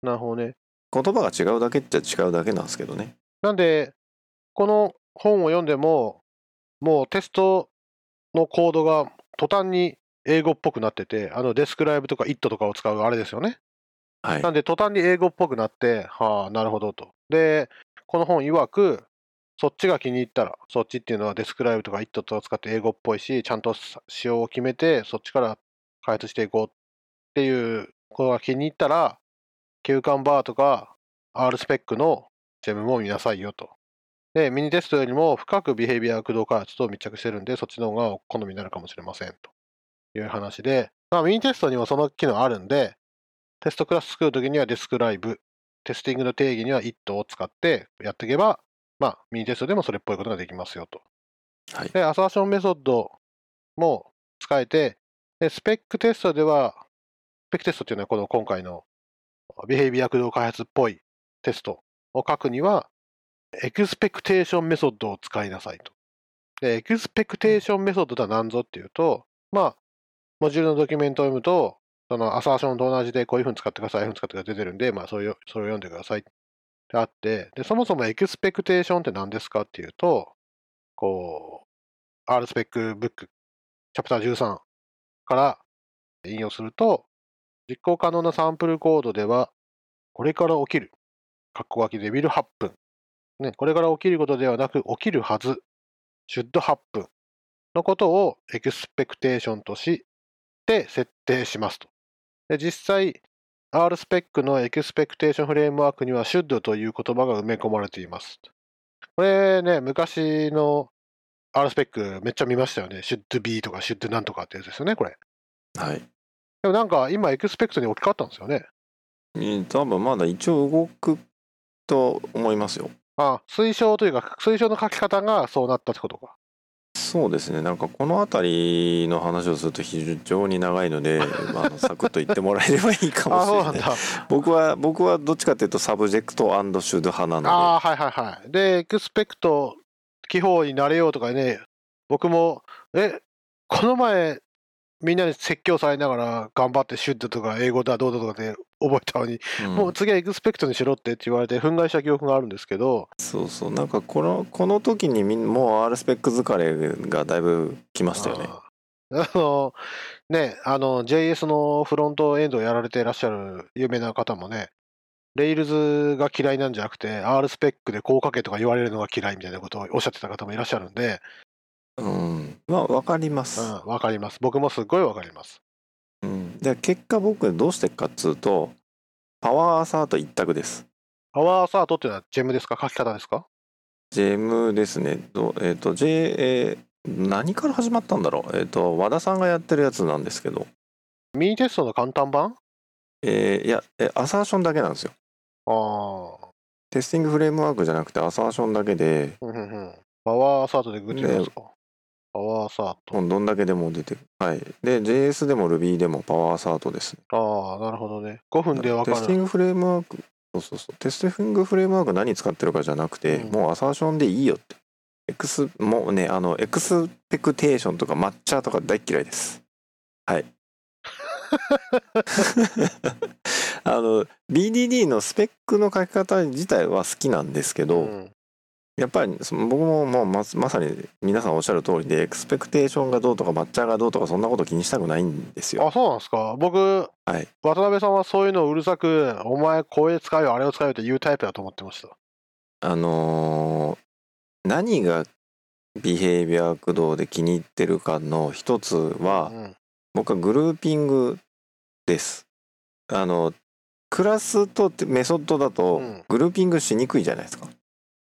なるほどね。言葉が違うだけっちゃ違うだけなんですけどね。なんで、この本を読んでも、もうテストのコードが途端に英語っぽくなってて、あのデスクライブとか IT とかを使うあれですよね。はいなんで途端に英語っぽくなって、はあ、なるほどと。で、この本曰く、そっちが気に入ったら、そっちっていうのはデスクライブとか IT とか使って英語っぽいし、ちゃんと仕様を決めて、そっちから開発していこうっていうことが気に入ったら、休館バーとか R スペックのジェムも見なさいよと。で、 MiniTest よりも深くビヘイビア駆動開発と密着してるんで、そっちの方が好みになるかもしれませんという話で、まあ、 MiniTest にもその機能あるんで、テストクラス作るときには describe、テスティングの定義には it を使ってやっていけば、まあ、 MiniTest でもそれっぽいことができますよと。はいで、アサーションメソッドも使えて、で spec テストでは、 spec テストっていうのはこの今回のビヘイビア駆動開発っぽいテストを書くには、 expectation メソッドを使いなさいと。で、 expectation メソッドとは何ぞっていうと、まあ、モジュールのドキュメントを読むと、そのアサーションと同じでこういうふうに使ってください、ああいうふうに使ってください出てるんで、まあ、それをそれを読んでくださいってあって、で、そもそも expectation って何ですかっていうと、こう、 RSpec ブック、チャプター13から引用すると、実行可能なサンプルコードでは、これから起きる、括弧書きで will happen、ね、これから起きることではなく、起きるはず、should happen のことを expectation として設定しますと。で実際、R スペックの expectation フレームワークには should という言葉が埋め込まれています。これね、昔の R スペックめっちゃ見ましたよね。should be とか should なんとかってやつですよね、これ。はい。でもなんか今 expect に置き換わったんですよね。うん多分まだ一応動くと思いますよ。あ、推奨というか、推奨の書き方がそうなったってことか。そうですねなんかこの辺りの話をすると非常に長いので、まあサクッと言ってもらえればいいかもあ、しれない。僕は僕はどっちかっていうと subjectシュード派なのああ、はいはいはい。で、エクスペクト、記法になれようとかね、僕も、え、この前、みんなに説教されながら頑張ってシュッドとか英語だどうだとかで覚えたのに、で、うん。もう次はエクスペクトにしろってって言われて憤慨した記憶があるんですけど、そうそう。なんかこのこの時にみんもう R スペック疲れがだいぶ来ましたよね。あの、ね、あの、JS のフロントエンドをやられていらっしゃる有名な方もね、レイルズが嫌いなんじゃなくて、R スペックでこう書けとか言われるのが嫌いみたいなことをおっしゃってた方もいらっしゃるんで、うん、まあわかります。うん、わかります。僕もすっごいわかります。うん、で結果僕どうしてっかっつうとパワーアサート一択です。パワーサートっていうのはジェムですか？書き方ですか？ジェムですね。どえっ、と J、えー何から始まったんだろう？えっ、と和田さんがやってるやつなんですけど、ミニテストの簡単版？えーいやえアサーションだけなんですよ。ああ、テスティングフレームワークじゃなくてアサーションだけで、うんうんうん。パワーサートでグッてみますか？パワーサート。どんだけでも出てる。はい。で JS でも Ruby でもパワーアサートですね。ああ、なるほどね。5分でわかテスティンる。グフレームワークそうそうそうテスティングフレームワーク何使ってるかじゃなくて、うんもうアサーションでいいよってエクスもうねあのエクスペクテーションとか抹茶とか大っ嫌いですはい あの BDD のスペックの書き方自体は好きなんですけど、うんやっぱりその僕ももうままさに皆さんおっしゃる通りでエクスペクテーションがどうとか抹茶がどうとかそんなこと気にしたくないんですよあ、そうなんですか？僕、はい渡辺さんはそういうのをうるさく、お前これ使えよ、あれを使えよって言うタイプだと思ってました。あのー何がビヘイビア駆動で気に入ってるかの一つは、うん僕はグルーピングです。あのクラスとメソッドだとうんグルーピングしにくいじゃないですか。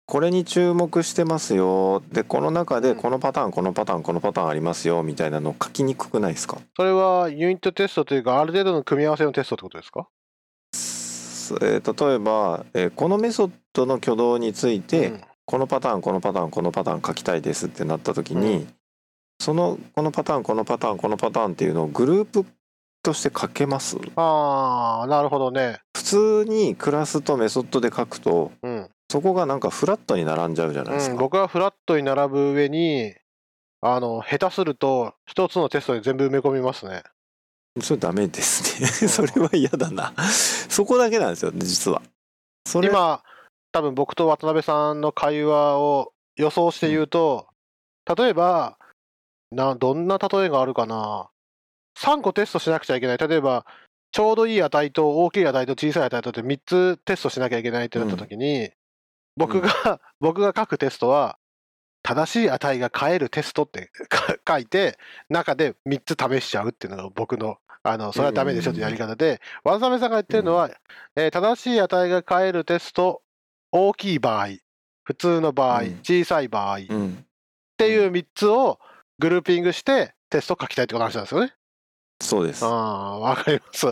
これに注目してますよ。でこの中でうん。このパターンこのパターンこのパターンありますよみたいなの書きにくくないですか？それはユニットテストというか、ある程度の組み合わせのテストってことですか？すえー例えば、えーこのメソッドの挙動について、うん。このパターンこのパターンこのパターン書きたいですってなった時に、うそのこのパターンこのパターンこのパターンっていうのをグループとして書けます？ああ、なるほどね。普通にクラスとメソッドで書くとうん。そこがなんかフラットに並んじゃうじゃないですうん、か。僕はフラットに並ぶ上に、あの、下手すると、一つのテストに全部埋め込みますね。それダメですね。それは嫌だな。そこだけなんですよ、実は。それ今、多分僕と渡辺さんの会話を予想して言うと、例えば、な、どんな例えがあるかな。3個テストしなくちゃいけない。例えば、ちょうどいい値と大きい値と小さい値とって3つテストしなきゃいけないってなった時に、僕が、僕が書くテストは、正しい値が変えるテストって か書いて、中で3つ試しちゃうっていうのが僕の、あの、それはダメでしょってやり方で、渡辺さんが言ってるのは、えー正しい値が変えるテスト、大きい場合、普通の場合、うん小さい場合っうん。ていう3つをグルーピングしてテストを書きたいってことなんですよね。そうですあ。あ、わかります。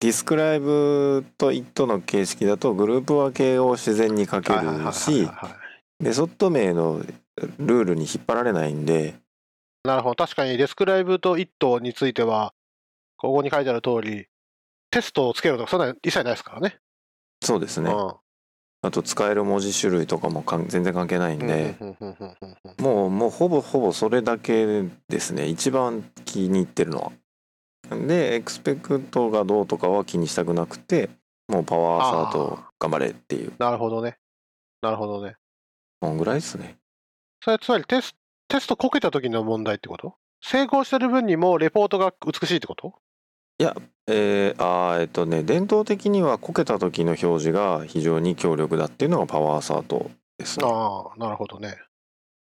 ディスクライブと IT の形式だとグループ分けを自然に書けるし、はいメソッド名のルールに引っ張られないんで、なるほど。確かにデスクライブと IT については、ここに書いてある通り、テストをつけるとか、そんなの一切ないですからね。そうですね。うんあと使える文字種類とかも全然関係ないんで、もうもうほぼほぼそれだけですね一番気に入ってるのは。でエクスペクトがどうとかは気にしたくなくてもうパワーサート頑張れっていうなるほどね。なるほどね。こんぐらいですね。それつまりテステストこけた時の問題ってこと？成功してる分にもレポートが美しいってこと？えー、あーえっとね伝統的にはこけた時の表示が非常に強力だっていうのがパワーサートですね。ああ、なるほどね。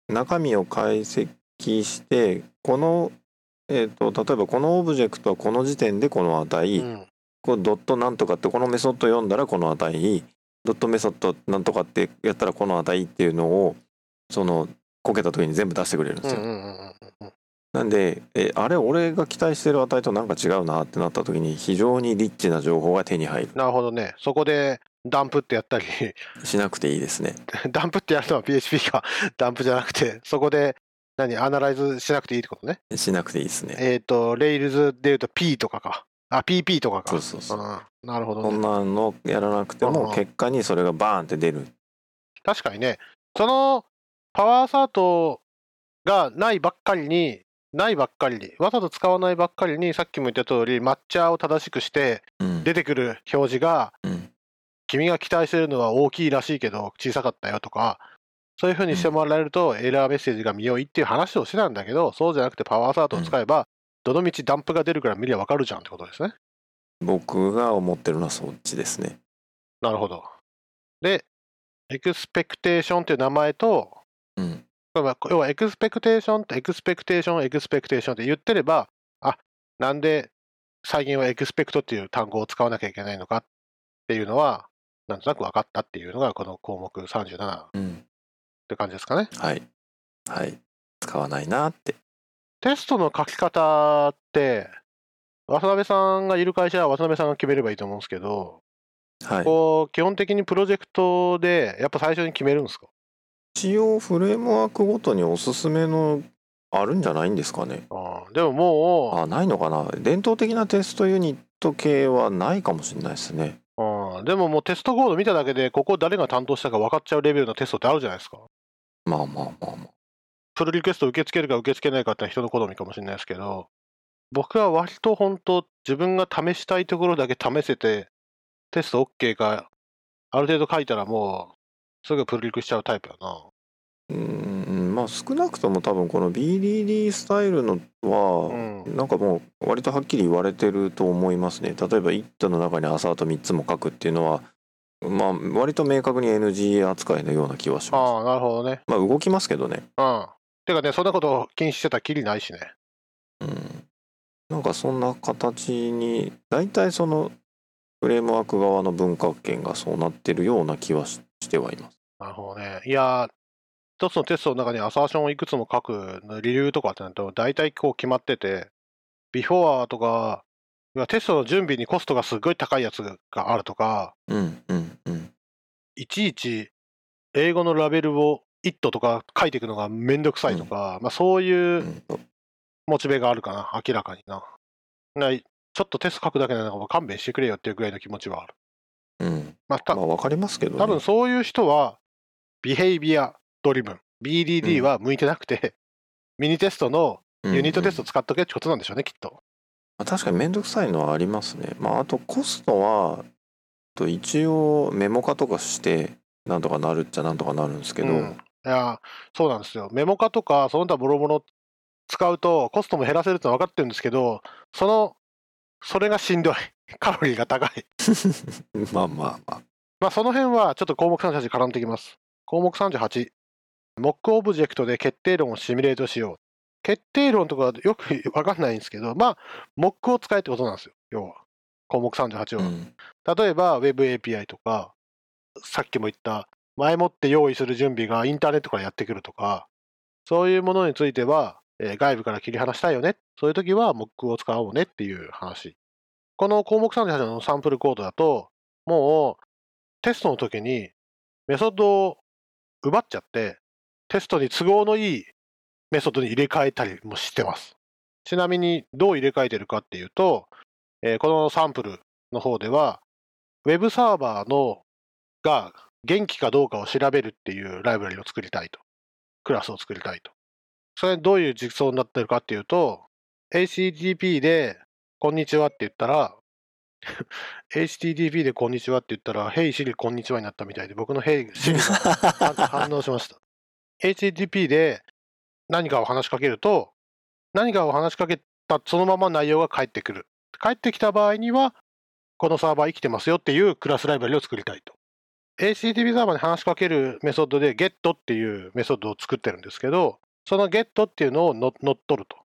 中身を解析してこの、えー、と例えばこのオブジェクトはこの時点でこの値、うん。こうドットなんとかってこのメソッド読んだらこの値。ドットメソッドなんとかってやったらこの値っていうのをそのこけた時に全部出してくれるんですよ。なんでえあれ俺が期待してる値となんか違うなってなった時に非常にリッチな情報が手に入る。なるほどね。そこでダンプってやったり、しなくていいですね。ダンプってやるのは PHP か、ダンプじゃなくて、そこで何、アナライズしなくていいってことね？しなくていいですね。えっ、と、Rails で言うと P とかか。あ、PP とかか。そうそうそう。うんなるほどね。こんなのやらなくてうんも結果にそれがバーンって出る。確かにね、そのパワーサートがないばっかりに、ないばっかりに、わざと使わないばっかりに、さっきも言った通り、マッチャーを正しくして、うん出てくる表示が、うん君が期待してるのは大きいらしいけど、小さかったよとか、そういうふうにしてもらえると、エラーメッセージが見よいっていう話をしてたんだけど、そうじゃなくてパワーサートを使えば、どのみちダンプが出るから見りゃわかるじゃんってことですね。僕が思ってるのはそっちですね。なるほど。で、 expectation っていう名前と、うん。要は expectation と expectation、expectation って言ってれば、あなんで最近は expect っていう単語を使わなきゃいけないのかっていうのは、なんとなく分かったっていうのが、この項目37っうん。て感じですかね。はい。はい。使わないなって。テストの書き方って、渡辺さんがいる会社は渡辺さんが決めればいいと思うんですけど、はい。こう基本的にプロジェクトでやっぱ最初に決めるんですか？一応フレームワークごとにおすすめのあるんじゃないんですかね。あーでももう、あ、ないのかな。伝統的なテストユニット系はないかもしれないですね。うんでももうテストコード見ただけで、ここ誰が担当したか分かっちゃうレベルのテストってあるじゃないですか。まあまあまあまあ。プルリクエスト受け付けるか受け付けないかって人の好みかもしれないですけど、僕は割と本当、自分が試したいところだけ試せて、テスト OK か、ある程度書いたらもう、すぐプルリクしちゃうタイプやな。うーん、まあ少なくとも多分この BDD スタイルのは、うんなんかもう割とはっきり言われてると思いますね。例えば IT の中にアサート3つも書くっていうのは、まあ割と明確に NG 扱いのような気はします。ああ、なるほどね。まあ動きますけどね。うん。てかね、そんなこと禁止してたらきりないしね。うん。なんかそんな形に、大体そのフレームワーク側の文化圏がそうなってるような気はししてはいます。なるほどね。いやー、一つのテストの中にアサーションをいくつも書く理由とかってなると、大体こう決まってて、ビフォアとか、テストの準備にコストがすごい高いやつがあるとか、うんうんうん。いちいち英語のラベルを it とか書いていくのがめんどくさいとか、まあそういううんモチベがあるかな、明らかにな。なちょっとテスト書くだけなのか勘弁してくれよっていうぐらいの気持ちはある。うん。まあ、たまあ、わかりますけどね。多分そういう人は、 behavior driven、BDD は向いてなくて、 MiniTest のユニットテスト使っとけってことなんでしょうね、きっと。まあ確かに面倒くさいのはありますね。まあ、あとコストは、と一応メモ化とかして、なんとかなるっちゃなんとかなるんですけど、うんいや、そうなんですよ。メモ化とか、その他ボロボロ使うと、コストも減らせるって分かってるんですけど、その、それがしんどい。カロリーが高い。まあまあまあ。まあ、その辺はちょっと項目38に絡んできます。項目38。モックオブジェクトで決定論をシミュレートしよう。決定論とかよく分かんないんですけど、まあ、モックを使えってことなんですよ。要は。項目38は。うん例えば Web API とか、さっきも言った、前もって用意する準備がインターネットからやってくるとか、そういうものについては、えー外部から切り離したいよね。そういう時は Mock を使おうねっていう話。この項目38のサンプルコードだと、もうテストの時にメソッドを奪っちゃって、テストに都合のいいメソッドに入れ替えたりもしてます。ちなみにどう入れ替えてるかっていうと、えーこのサンプルの方では、ウェブサーバーのが元気かどうかを調べるっていうライブラリを作りたいと。クラスを作りたいと。それどういう実装になってるかっていうと、HTTP でこんにちはって言ったら、HTTP でこんにちはって言ったら、Hey Siri こんにちはになったみたいで、僕の Hey Siri が反応しました。HTTP で何かを話しかけると、何かを話しかけたそのまま内容が返ってくる。返ってきた場合には、このサーバー生きてますよっていうクラスライブラリを作りたいと。HTTP サーバーに話しかけるメソッドで GET っていうメソッドを作ってるんですけど、その GET っていうのを乗っ取ると。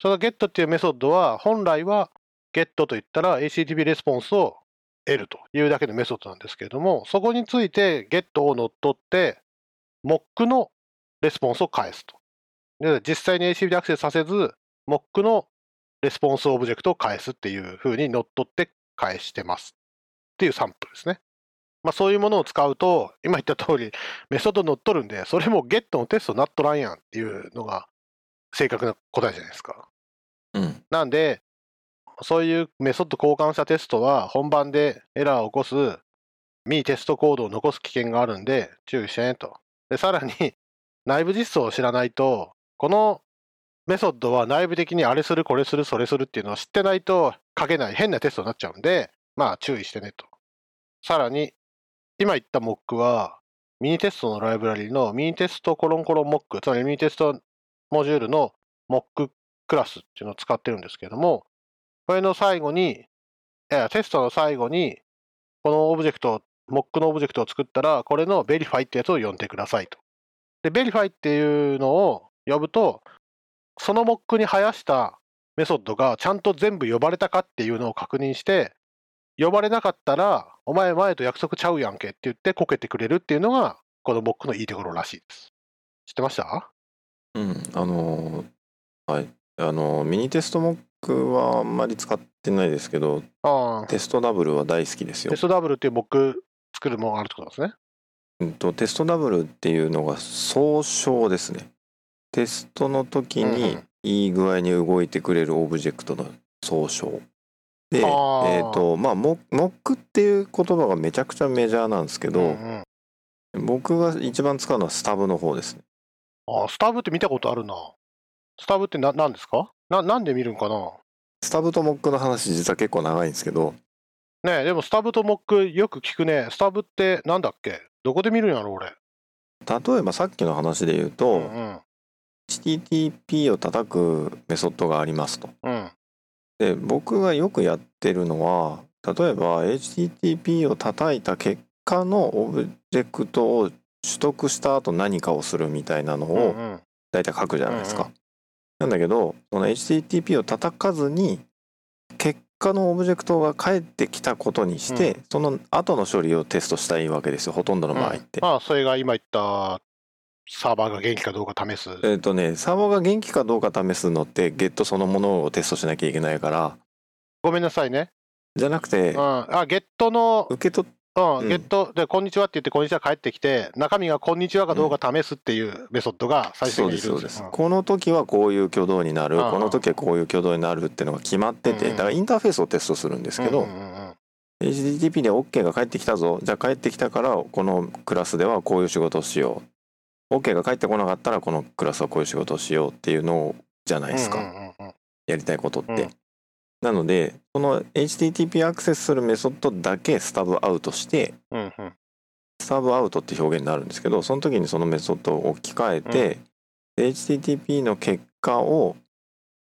その GET っていうメソッドは、本来は GET と言ったら HTTP レスポンスを得るというだけのメソッドなんですけれども、そこについて GET を乗っ取って、Mock のレスポンスを返すと。で実際に HTTP でアクセスさせず、Mock のレスポンスオブジェクトを返すっていう風に乗っ取って返してますっていうサンプルですね。まあそういうものを使うと、今言った通りメソッド乗っ取るんで、それも GET のテストなっとらんやんっていうのが正確な答えじゃないですか。うん。なんで、そういうメソッド交換したテストは本番でエラーを起こす未テストコードを残す危険があるんで注意してねと。で、さらに内部実装を知らないと、このメソッドは内部的にあれする、これする、それするっていうのを知ってないと書けない変なテストになっちゃうんで、まあ注意してねと。さらに、今言ったモックは、ミニテストのライブラリのミニテストコロンコロンモック、つまりミニテストモジュールのモッククラスっていうのを使ってるんですけども、これの最後に、いやテストの最後に、このオブジェクト、モックのオブジェクトを作ったら、これの verify ってやつを呼んでくださいと。で、 verify っていうのを呼ぶと、そのモックに生やしたメソッドがちゃんと全部呼ばれたかっていうのを確認して、呼ばれなかったら、お前前と約束ちゃうやんけって言ってこけてくれるっていうのが、このモックのいいところらしいです。知ってました？うん。あのーはい。あのーミニテストモックはあんまり使ってないですけど、テストダブルは大好きですよテス。トダブルっていうモック作るものがあるってことですね？うんとテストダブルっていうのが総称ですね。テストの時にんいい具合に動いてくれるオブジェクトの総称。で、えっ、あーとまあモモックっていう言葉がめちゃくちゃメジャーなんですけど、うんうん僕が一番使うのはスタブの方ですね。ああ、スタブって見たことあるな。スタブってな何ですか？ななんで見るんかな？スタブとモックの話実は結構長いんですけど、ねえ、でもスタブとモックよく聞くね。スタブってなんだっけ？どこで見るんやろ、俺？例えばさっきの話で言ううと、んうん。HTTP を叩くメソッドがありますと。うん。で僕がよくやってるのは例えば HTTP を叩いた結果のオブジェクトを取得した後何かをするみたいなのうんうをん。大体書くじゃないですか。うんうなんだけどその HTTP を叩かずに結果のオブジェクトが返ってきたことにして、その後の処理をテストしたいわけですよほとんどの場合って。まあ、それが今言ったサーバーが元気かどうか試す。えっ、とねサーバーが元気かどうか試すのって GET そのものをテストしなきゃいけないから。ごめんなさいね。じゃなくてうん。あ、ゲットの、受け取っうん、うん。ゲットで、こんにちはって言って、こんにちは帰ってきて、中身がこんにちはかどうか試すっていうメソッドが最初そうにいですそうですするんでよ。この時はこういう挙動になる。この時はこういう挙動になるっていうのが決まっててうんうんだからインターフェースをテストするんですけどうんうんうん。HTTP で OK が返ってきたぞ。じゃあ返ってきたからこのクラスではこういう仕事をしよう OK が返ってこなかったらこのクラスはこういう仕事をしようっていうのじゃないですか、うんうんうんうん。やりたいことって、うん。なのでこの HTTP アクセスするメソッドだけスタブアウトしてうんうん。スタブアウトって表現になるんですけどその時にそのメソッドを置き換えて、HTTP の結果を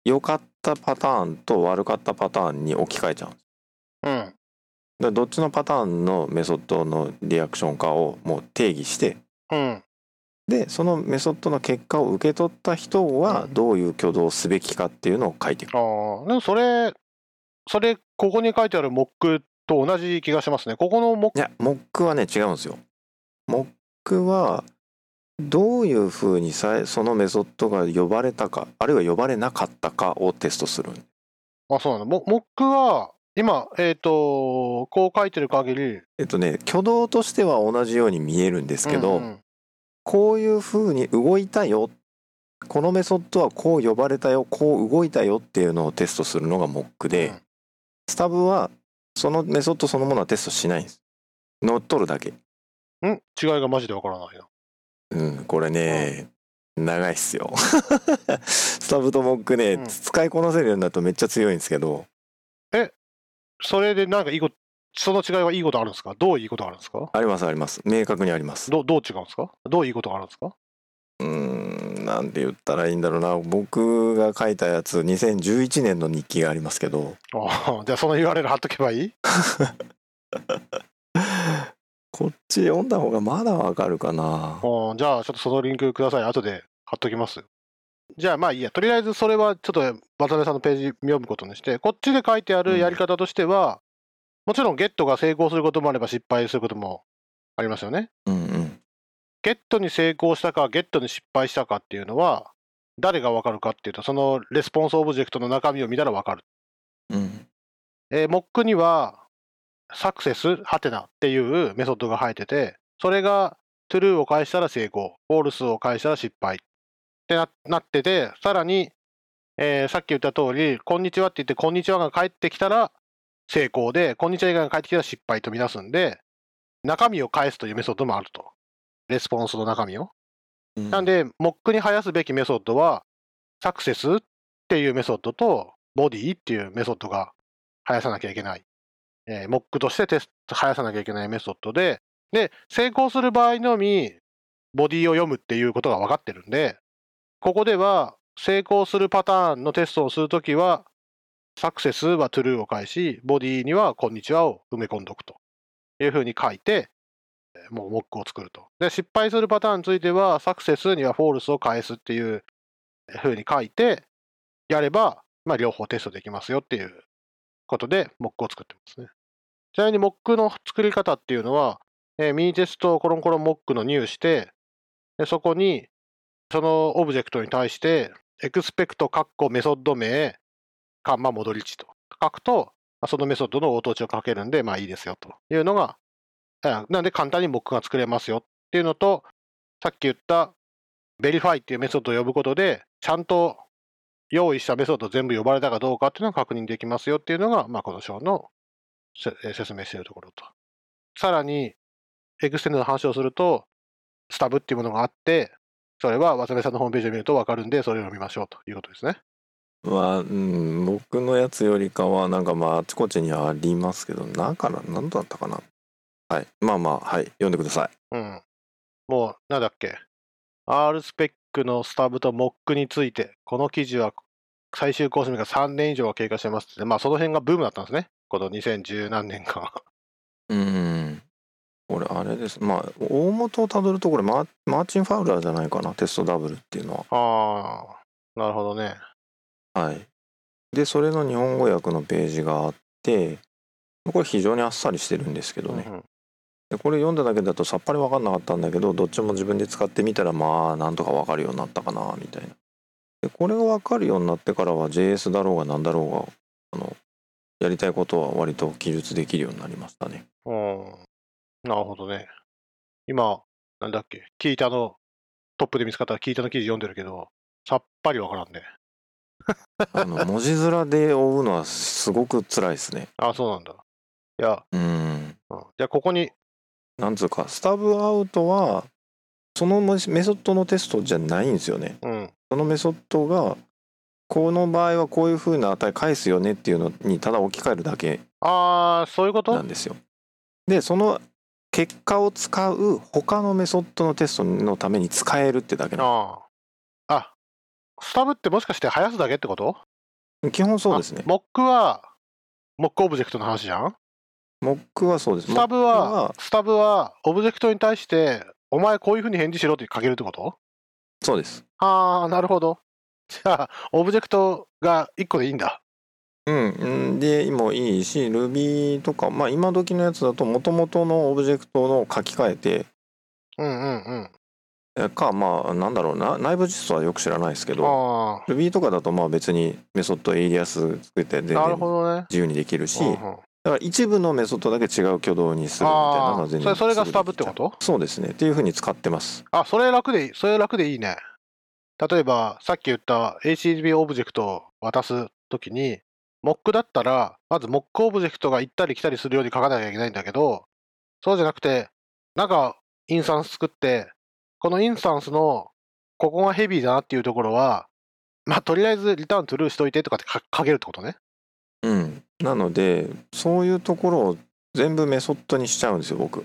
良かったパターンと悪かったパターンに置き換えちゃうんです。うん。でどっちのパターンのメソッドのリアクションかをもう定義してうんでそのメソッドの結果を受け取った人はうんどういう挙動をすべきかっていうのを書いていく。ああでもそれそれここに書いてあるモックと同じ気がしますねここのモックいやモックはね違うんですよ。モックはどういうふうにさえそのメソッドが呼ばれたかあるいは呼ばれなかったかをテストする。あそうなんだモモックは今えっ、とこう書いてる限りえっとね挙動としては同じように見えるんですけど、うんうんこういうふうに動いたよ。このメソッドはこう呼ばれたよ。こう動いたよっていうのをテストするのがモックで、うん。スタブはそのメソッドそのものはテストしないんです。乗っ取るだけ。ん？違いがマジでわからないな。うんこれね、長いっすよ。スタブとモックね、うん。使いこなせるようになるとめっちゃ強いんですけど。それでなんかいいことその違いはいいことあるんですか？どういいことがあるんですか？ありますあります。明確にあります。どうどう違うんですか？どういいことがあるんですか？うーんなんて言ったらいいんだろうな。僕が書いたやつ2011年の日記がありますけど。ああじゃあその URL 貼っとけばいい？こっち読んだ方がまだわかるかな。ああじゃあちょっとそのリンクください。後で貼っときます。じゃあまあいいや。とりあえずそれはちょっと渡辺さんのページ読むことにしてこっちで書いてあるやり方としては、もちろんゲットが成功することもあれば失敗することもありますよね。うんうん。ゲットに成功したかゲットに失敗したかっていうのは誰がわかるかっていうとそのレスポンスオブジェクトの中身を見たらわかる。うん。えー、モックには、 success、ハテナっていうメソッドが入ってて、それが true を返したら成功、false を返したら失敗ってななってて、さらに、えーさっき言った通り、こんにちはって言って、こんにちはが返ってきたら成功で、こんにちは以外が返ってきたら失敗とみなすんで、中身を返すというメソッドもあると。レスポンスの中身を。うんなんで、モックに生やすべきメソッドは、サクセスっていうメソッドと、ボディっていうメソッドが生やさなきゃいけない。えーモックとしてテスト、生やさなきゃいけないメソッドで、で、成功する場合のみ、ボディを読むっていうことが分かってるんで、ここでは、成功するパターンのテストをするときは、サクセスは true を返し、ボディにはこんにちはを埋め込んどくというふうに書いて、もうモックを作ると。で、失敗するパターンについては、 success には false を返すっていうふうに書いて、やれば、まあ、両方テストできますよっていうことで、モックを作ってますね。ちなみに、モックの作り方っていうのは、えー MiniTest コロンコロン Mock の new して、でそこに、そのオブジェクトに対して、 expect カッコメソッド名、カンマ戻り値と書くと、そのメソッドの応答値を書けるんで、まあいいですよというのが、なんで簡単にモックが作れますよっていうのと、さっき言った verify っていうメソッドを呼ぶことで、ちゃんと用意したメソッド全部呼ばれたかどうかっていうのが確認できますよっていうのが、まあ、この章の説明しているところと。さらに、 extend の話をすると、スタブっていうものがあって、それは渡辺さんのホームページを見ると分かるんで、それを見ましょうということですね。は、うん、僕のやつよりかはなんかまああちこちにありますけどなんかな何だったかなはいまあまあはい読んでくださいうん。もう、なんだっけ。R スペックのスタブとモックについて、この記事は最終更新が3年以上が経過してますって、まあその辺がブームだったんですね。この2010何年か。うんこれあれですまあ大元をたどるとこれマーマーチン・ファウラーじゃないかなテストダブルっていうのああ、なるほどね。ははいでそれの日本語訳のページがあってこれ非常にあっさりしてるんですけどね、うんうんでこれ読んだだけだとさっぱり分かんなかったんだけどどっちも自分で使ってみたらまあなんとか分かるようになったかなみたいなでこれが分かるようになってからは JS だろうが何だろうがあのやりたいことは割と記述できるようになりましたねうん。なるほどね。今、なんだっけ、キータのトップで見つかったキータの記事読んでるけど、さっぱりわからんね。あの文字面で追うのはすごく辛いですね。あそうなんだ。いや、うん。うん、じゃあここに、なんつうかスタブアウトはそのメメソッドのテストじゃないんですよね。うん、そのメソッドがこの場合はこういう風な値返すよねっていうのにただ置き換えるだけああ、そういうこと？なんですよ。でその結果を使う他のメソッドのテストのために使えるってだけなああ。あ、スタブってもしかして生やすだけってこと？の基本そうですね。あモックは、モックオブジェクトの話じゃん？モックはそうです。スタブは、スタブは、オブジェクトに対して、お前こういうふうに返事しろって書けるってこと？そうです。ああ、なるほど。じゃあ、オブジェクトが1個でいいんだ。うん。うん。でもいいし Ruby とかまあ今時のやつだと元々のオブジェクトの書き換えてうんうんうん。えかまあなんだろうな内部実装はよく知らないですけどあ Ruby とかだとまあ別に method alias 作って全然。自由にできるしだから一部のメソッドだけ違う挙動にするみたいなのは全然それそれがスタブってこと？そうですねっていうふうに使ってますあ、それ楽でいい。それ楽でいいね。例えば、さっき言った HTTP オブジェクトを渡すときに、モックだったら、まずモックオブジェクトが行ったり来たりするように書かなきゃいけないんだけど、そうじゃなくて、なんかインスタンス作って、このインスタンスのここがヘビーだなっていうところは、まあ、とりあえず return true しといてとかって書書けるってことね。うんなのでそういうところを全部メソッドにしちゃうんですよ僕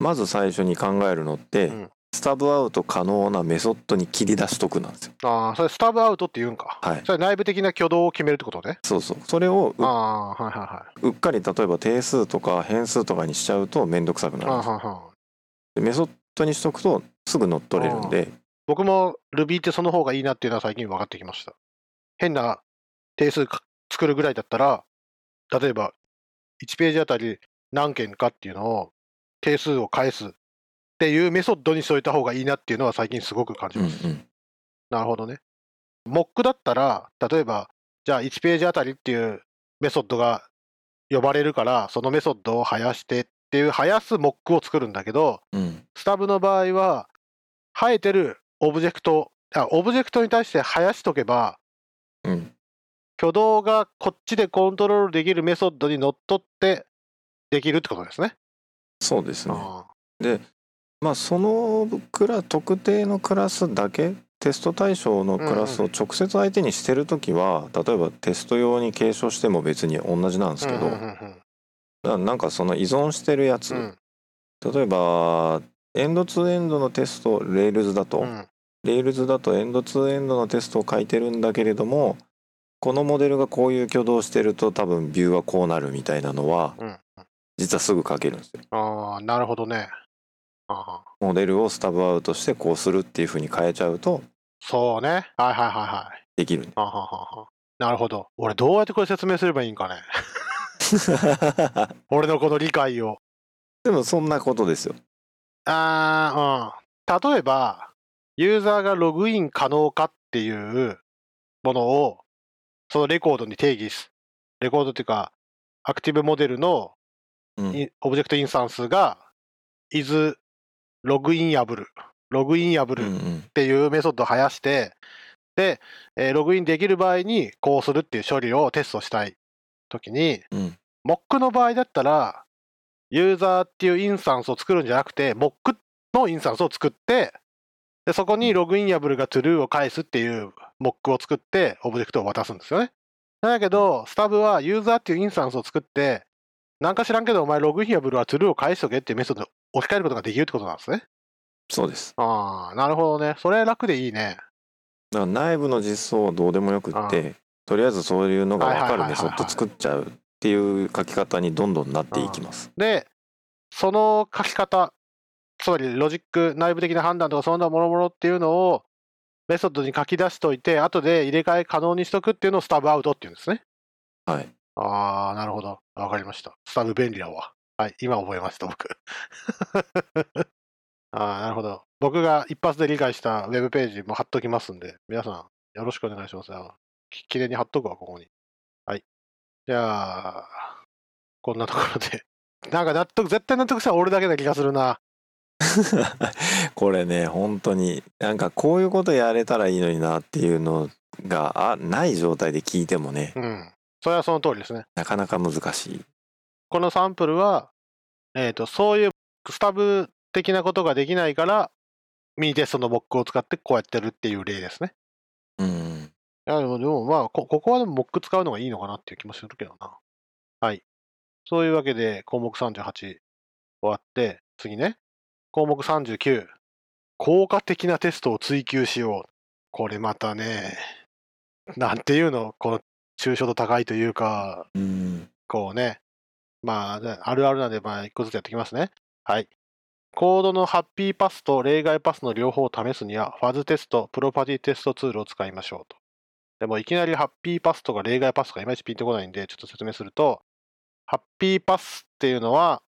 まず最初に考えるのって、うんスタブアウト可能なメソッドに切り出しとくなんですよああ、それスタブアウトって言うんか。はいそれ内部的な挙動を決めるってことね。そうそうそれをうああ、はいはいはうっかり例えば定数とか変数とかにしちゃうと面倒くさくい。なるんですよメソッドにしとくとすぐ乗っ取れるんで僕も Ruby ってその方がいいなっていうのは最近分かってきました。変な定数か作るぐらいだったら、例えば1ページあたり何件かっていうのを定数を返すっていうメソッドにしといた方がいいなっていうのは最近すごく感じうんうます。んなるほどね。モックだったら、例えば、じゃあ1ページあたりっていうメソッドが呼ばれるから、そのメソッドを生やしてっていう生やすモックを作るんだけど、うんスタブの場合は、生えてるオブジェクト、あオブジェクトに対して生やしとけば、うん。挙動がこっちでコントロールできるメソッドにのっとってできるってことですね。そうですね。あまあそのクラ特定のクラスだけテスト対象のクラスを直接相手にしてるときは、例えばテスト用に継承しても別に同じなんですーけど、うんうんうんなんかその依存してるやつ、うん。例えばエンドツーエンドのテスト Rails だと、うんRails だとエンドツーエンドのテストを書いてるんだけれどもこのモデルがこういう挙動をしてると多分ビューはこうなるみたいなのはうん実はすぐ書けるんですよ。あーなるほどね。モデルをスタブアウトしてこうするっていうふうに変えちゃうとそうね。はいはいはいはい。できるんであはははなるほど。俺どうやってこれ説明すればいいんかね。俺のこの理解を。でもそんなことですよ。あーうん。例えば、ユーザーがログイン可能かっていうものを、そのレコードに定義す。レコードっていうか、アクティブモデルのオブジェクトインスタンスが、is ログイン破る。ログイン破るっうんうんていうメソッドを生やして、で、えーログインできる場合にこうするっていう処理をテストしたいときに、うん Mock の場合だったら、ユーザーっていうインスタンスを作るんじゃなくて、Mock のインスタンスを作って、でそこにログイン破るが true を返すっていう Mock を作って、オブジェクトを渡すんですよね。だけど、スタブはユーザーっていうインスタンスを作って、なんか知らんけど、お前ログイン破るは true を返しとけっていうメソッドを置き換えることができるってことなんですね。そうです。ああ、なるほどね。それ楽でいいね。だから内部の実装はどうでもよくってとりあえずそういうのが分かるメソッド作っちゃうっていう書き方にどんどんなっていきます。で、その書き方、つまりロジック、内部的な判断とかそんなもろもろっていうのをメソッドに書き出しといて、後で入れ替え可能にしとくっていうのをスタブアウトっていうんですね。はい。ああ、なるほど。わかりました。スタブ便利だわ。はい、今覚えました、僕。ああ、なるほど。僕が一発で理解したウェブページも貼っときますんで、皆さんよろしくお願いします。きれいに貼っとくわ、ここに。はい。じゃあ、こんなところで。なんか納得、絶対納得したら俺だけな気がするな。これね本当になんかこういうことやれたらいいのになっていうのがあない状態で聞いてもねうん。それはその通りですね。なかなか難しい。このサンプルは、えっ、と、そういうスタブ的なことができないから、ミニテストのモックを使ってこうやってるっていう例ですね。うん。いや、でも、でもまあこ、ここはでもモック使うのがいいのかなっていう気もするけどな。はい。そういうわけで、項目38終わって、次ね。項目39。効果的なテストを追求しよう。これまたね、なんていうの、この抽象度高いというか、うん。こうね、まあ、ねあるあるなんで、まあ、一個ずつやっていきますね。はい。コードのハッピーパスと例外パスの両方を試すには、ファズテスト、プロパティテストツールを使いましょうと。でも、いきなりハッピーパスとか例外パスとかいまいちピンとこないんで、ちょっと説明すると、ハッピーパスっていうのは、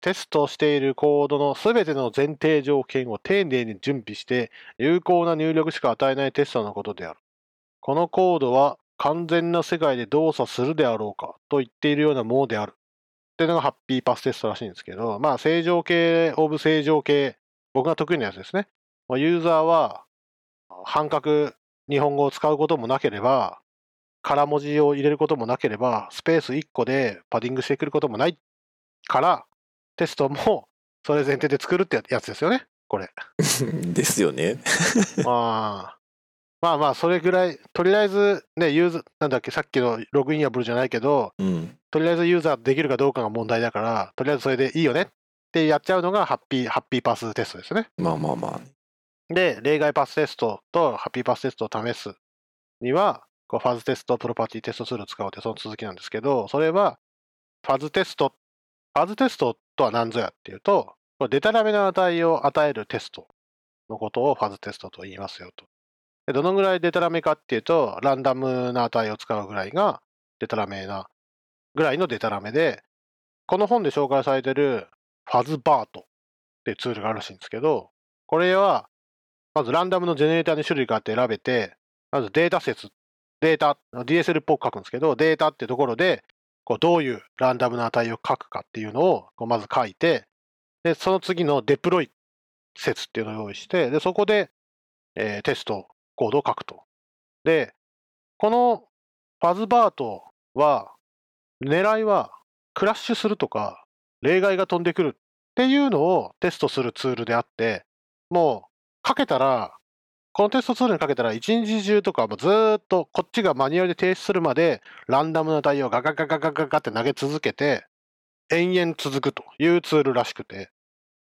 テストしているコードのすべての前提条件を丁寧に準備して、有効な入力しか与えないテストのことである。このコードは完全な世界で動作するであろうかと言っているようなものである。っていうのがハッピーパステストらしいんですけど、まあ正常形、オブ正常形、僕が得意なやつですね。ユーザーは半角日本語を使うこともなければ、空文字を入れることもなければ、スペース1個でパディングしてくることもないから、テストもそれ前提で作るってやつですよね、これ。ですよね。まあ、まあまあ、それぐらい、とりあえずね、ユーザー、なんだっけ、さっきのログインやブルじゃないけど、うん。とりあえずユーザーできるかどうかが問題だから、とりあえずそれでいいよねってやっちゃうのがハッピー、ハッピーパステストですね。まあまあまあ。で、例外パステストとハッピーパステストを試すには、こうファズテスト、プロパティテストツールを使うってその続きなんですけど、それは、ファズテスト、ファズテストとは何ぞやっていうと、デタラメな値を与えるテストのことをファズテストと言いますよと。でどのぐらいデタラメかっていうと、ランダムな値を使うぐらいがデタラメな、ぐらいのデタラメで、この本で紹介されてるファズバートっていうツールがあるらしいんですけど、これは、まずランダムのジェネレーターに種類があって選べて、まずデータ説、データ、DSL っぽく書くんですけど、データってところで、こうどういうランダムな値を書くかっていうのをこうまず書いて、で、その次のデプロイ説っていうのを用意して、で、そこで、えーテスト、コードを書くと。で、このファズバートは、狙いはクラッシュするとか、例外が飛んでくるっていうのをテストするツールであって、もうかけたら、このテストツールにかけたら、一日中とかずっとこっちがマニュアルで停止するまで、ランダムな対応をガガガガガガガって投げ続けて、延々続くというツールらしくて、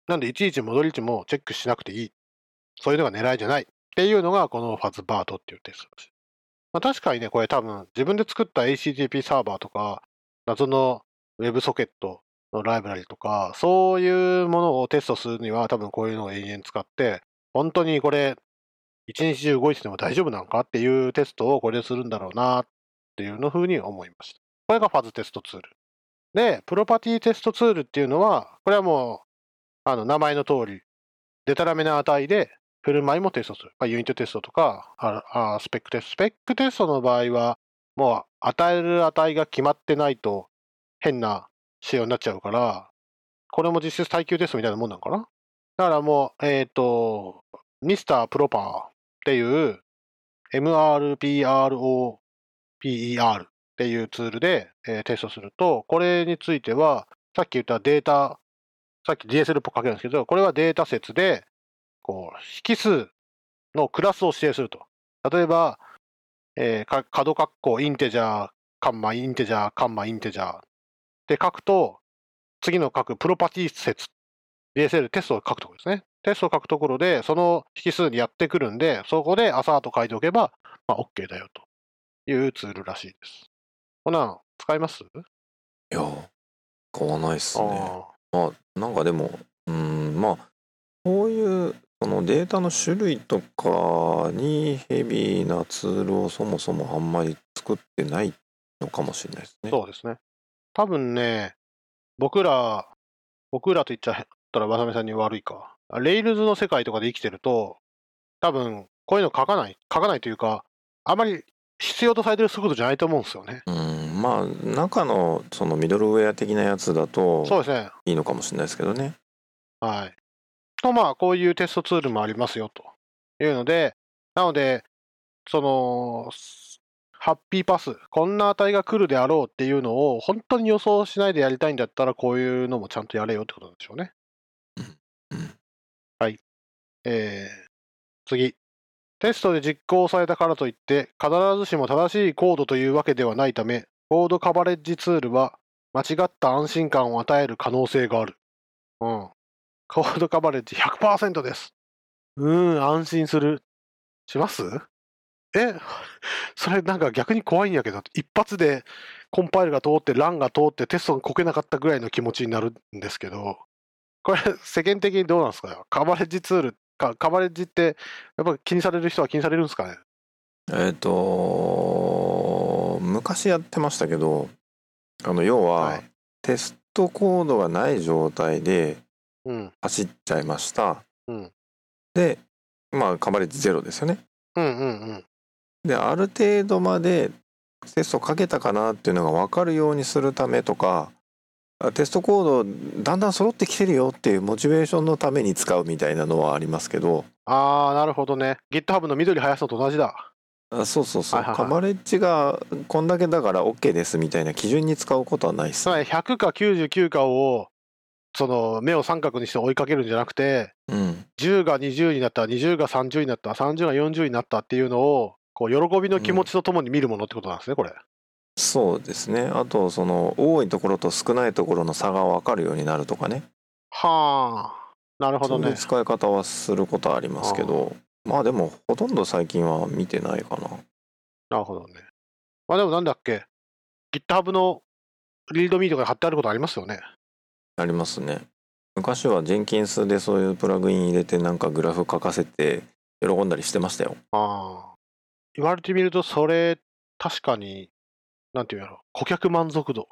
なんでいちいち戻り値もチェックしなくていい。そういうのが狙いじゃない。っていうのがこのファズバートっていうテストらしい。まあ、確かにね、これ多分自分で作った HTTP サーバーとか、謎の WebSocket のライブラリとか、そういうものをテストするには多分こういうのを延々使って、本当にこれ、一日中動いてても大丈夫なのかっていうテストをこれでするんだろうなっていうのふうに思いました。これがファズテストツール。で、プロパティテストツールっていうのは、これはもう、あの、名前の通り、デタラメな値で、振る舞いもテストする。まあ、ユニットテストとか、ああスペックテスト。スペックテストの場合は、もう与える値が決まってないと変な仕様になっちゃうから、これも実質耐久テストみたいなもんなのかなだからもう、えっ、と、ミスタープロパーっていう、MRPROPER っていうツールで、えーテストすると、これについては、さっき言ったデータ、さっき DSL っぽく書けるんですけど、これはデータ説で、こう、引数のクラスを指定すると。例えば、えー角括弧インテジャー、カンマインテジャー、カンマインテジャーって書くと、次の書くプロパティ説、DSL テストを書くところですね。テストを書くところで、その引数にやってくるんで、そこでアサート書いておけば、まあ、OK だよというツールらしいです。こんなん使います？いや、買わないっすね。あまあ、なんかでも、うん、まあ、こういう、そのデータの種類とかにヘビーなツールをそもそもあんまり作ってないのかもしれないですね。そうですね。多分ね、僕ら、僕らと言っちゃったら、わさめさんに悪いか。レイルズの世界とかで生きてると、多分、こういうの書かない、書かないというか、あまり必要とされてる速度じゃないと思うんですよね。うん、まあ、中のそのミドルウェア的なやつだとそうですね。いいのかもしれないですけどね。はい。と、まあ、こういうテストツールもありますよというので、なので、その、ハッピーパス、こんな値が来るであろうっていうのを本当に予想しないでやりたいんだったら、こういうのもちゃんとやれよってことなんでしょうね。えー、次。テストで実行されたからといって、必ずしも正しいコードというわけではないため、コードカバレッジツールは間違った安心感を与える可能性がある。うん。コードカバレッジ100%です。うーん、安心する。します？え、それなんか逆に怖いんやけど、一発でコンパイルが通って、ランが通って、テストがこけなかったぐらいの気持ちになるんですけど、これ、世間的にどうなんですかカバレッジツールか、カバレッジって、やっぱ気にされる人は気にされるんですかね？えっ、と昔やってましたけどあの要は、はいテストコードがない状態でうん。走っちゃいましたうん。でまあカバレッジゼロですよねうんうんうん。である程度までテストかけたかなっていうのが分かるようにするためとかあテストコードだんだん揃ってきてるよっていうモチベーションのために使うみたいなのはありますけどあー、なるほどね。GitHub の緑生やすのと同じだ。あそうそうそう、はいはいはいカバレッジがこんだけだから OK ですみたいな基準に使うことはないっすつまり100か99かを、その目を三角にして追いかけるんじゃなくて、うん10が20になった、20が30になった、30が40になったっていうのを、こう喜びの気持ちとともに見るものってことなんですね、これ。そうですね。あとその多いところと少ないところの差が分かるようになるとかね。はあ、なるほどね。そういう使い方はすることはありますけど。まあでもほとんど最近は見てないかな。なるほどね。まあでもなんだっけ、GitHub のリードミーとかに貼ってあることありますよね。ありますね。昔はジェンキンスでそういうプラグイン入れてなんかグラフ書かせて喜んだりしてましたよ。ああ。言われてみると、それ、確かに、なんていうんやろ、顧客満足度。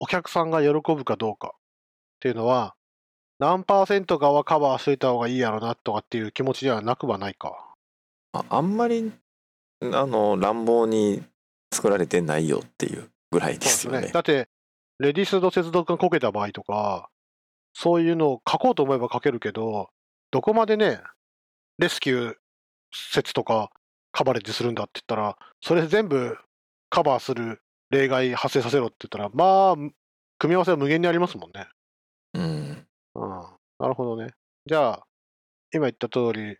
お客さんが喜ぶかどうかっていうのは、何パーセントかはカバーしといた方がいいやろなとかっていう気持ちではなくはないか。ああんまりあの乱暴に作られてないよっていうぐらいですよねだって、レディスの接続がこけた場合とか、そういうのを書こうと思えば書けるけど、どこまでね、レスキュー説とかカバレッジするんだって言ったら、それ全部カバーする例外発生させろって言ったら、まあ、組み合わせは無限にありますもんね。うんうん。なるほどね。じゃあ、今言った通り、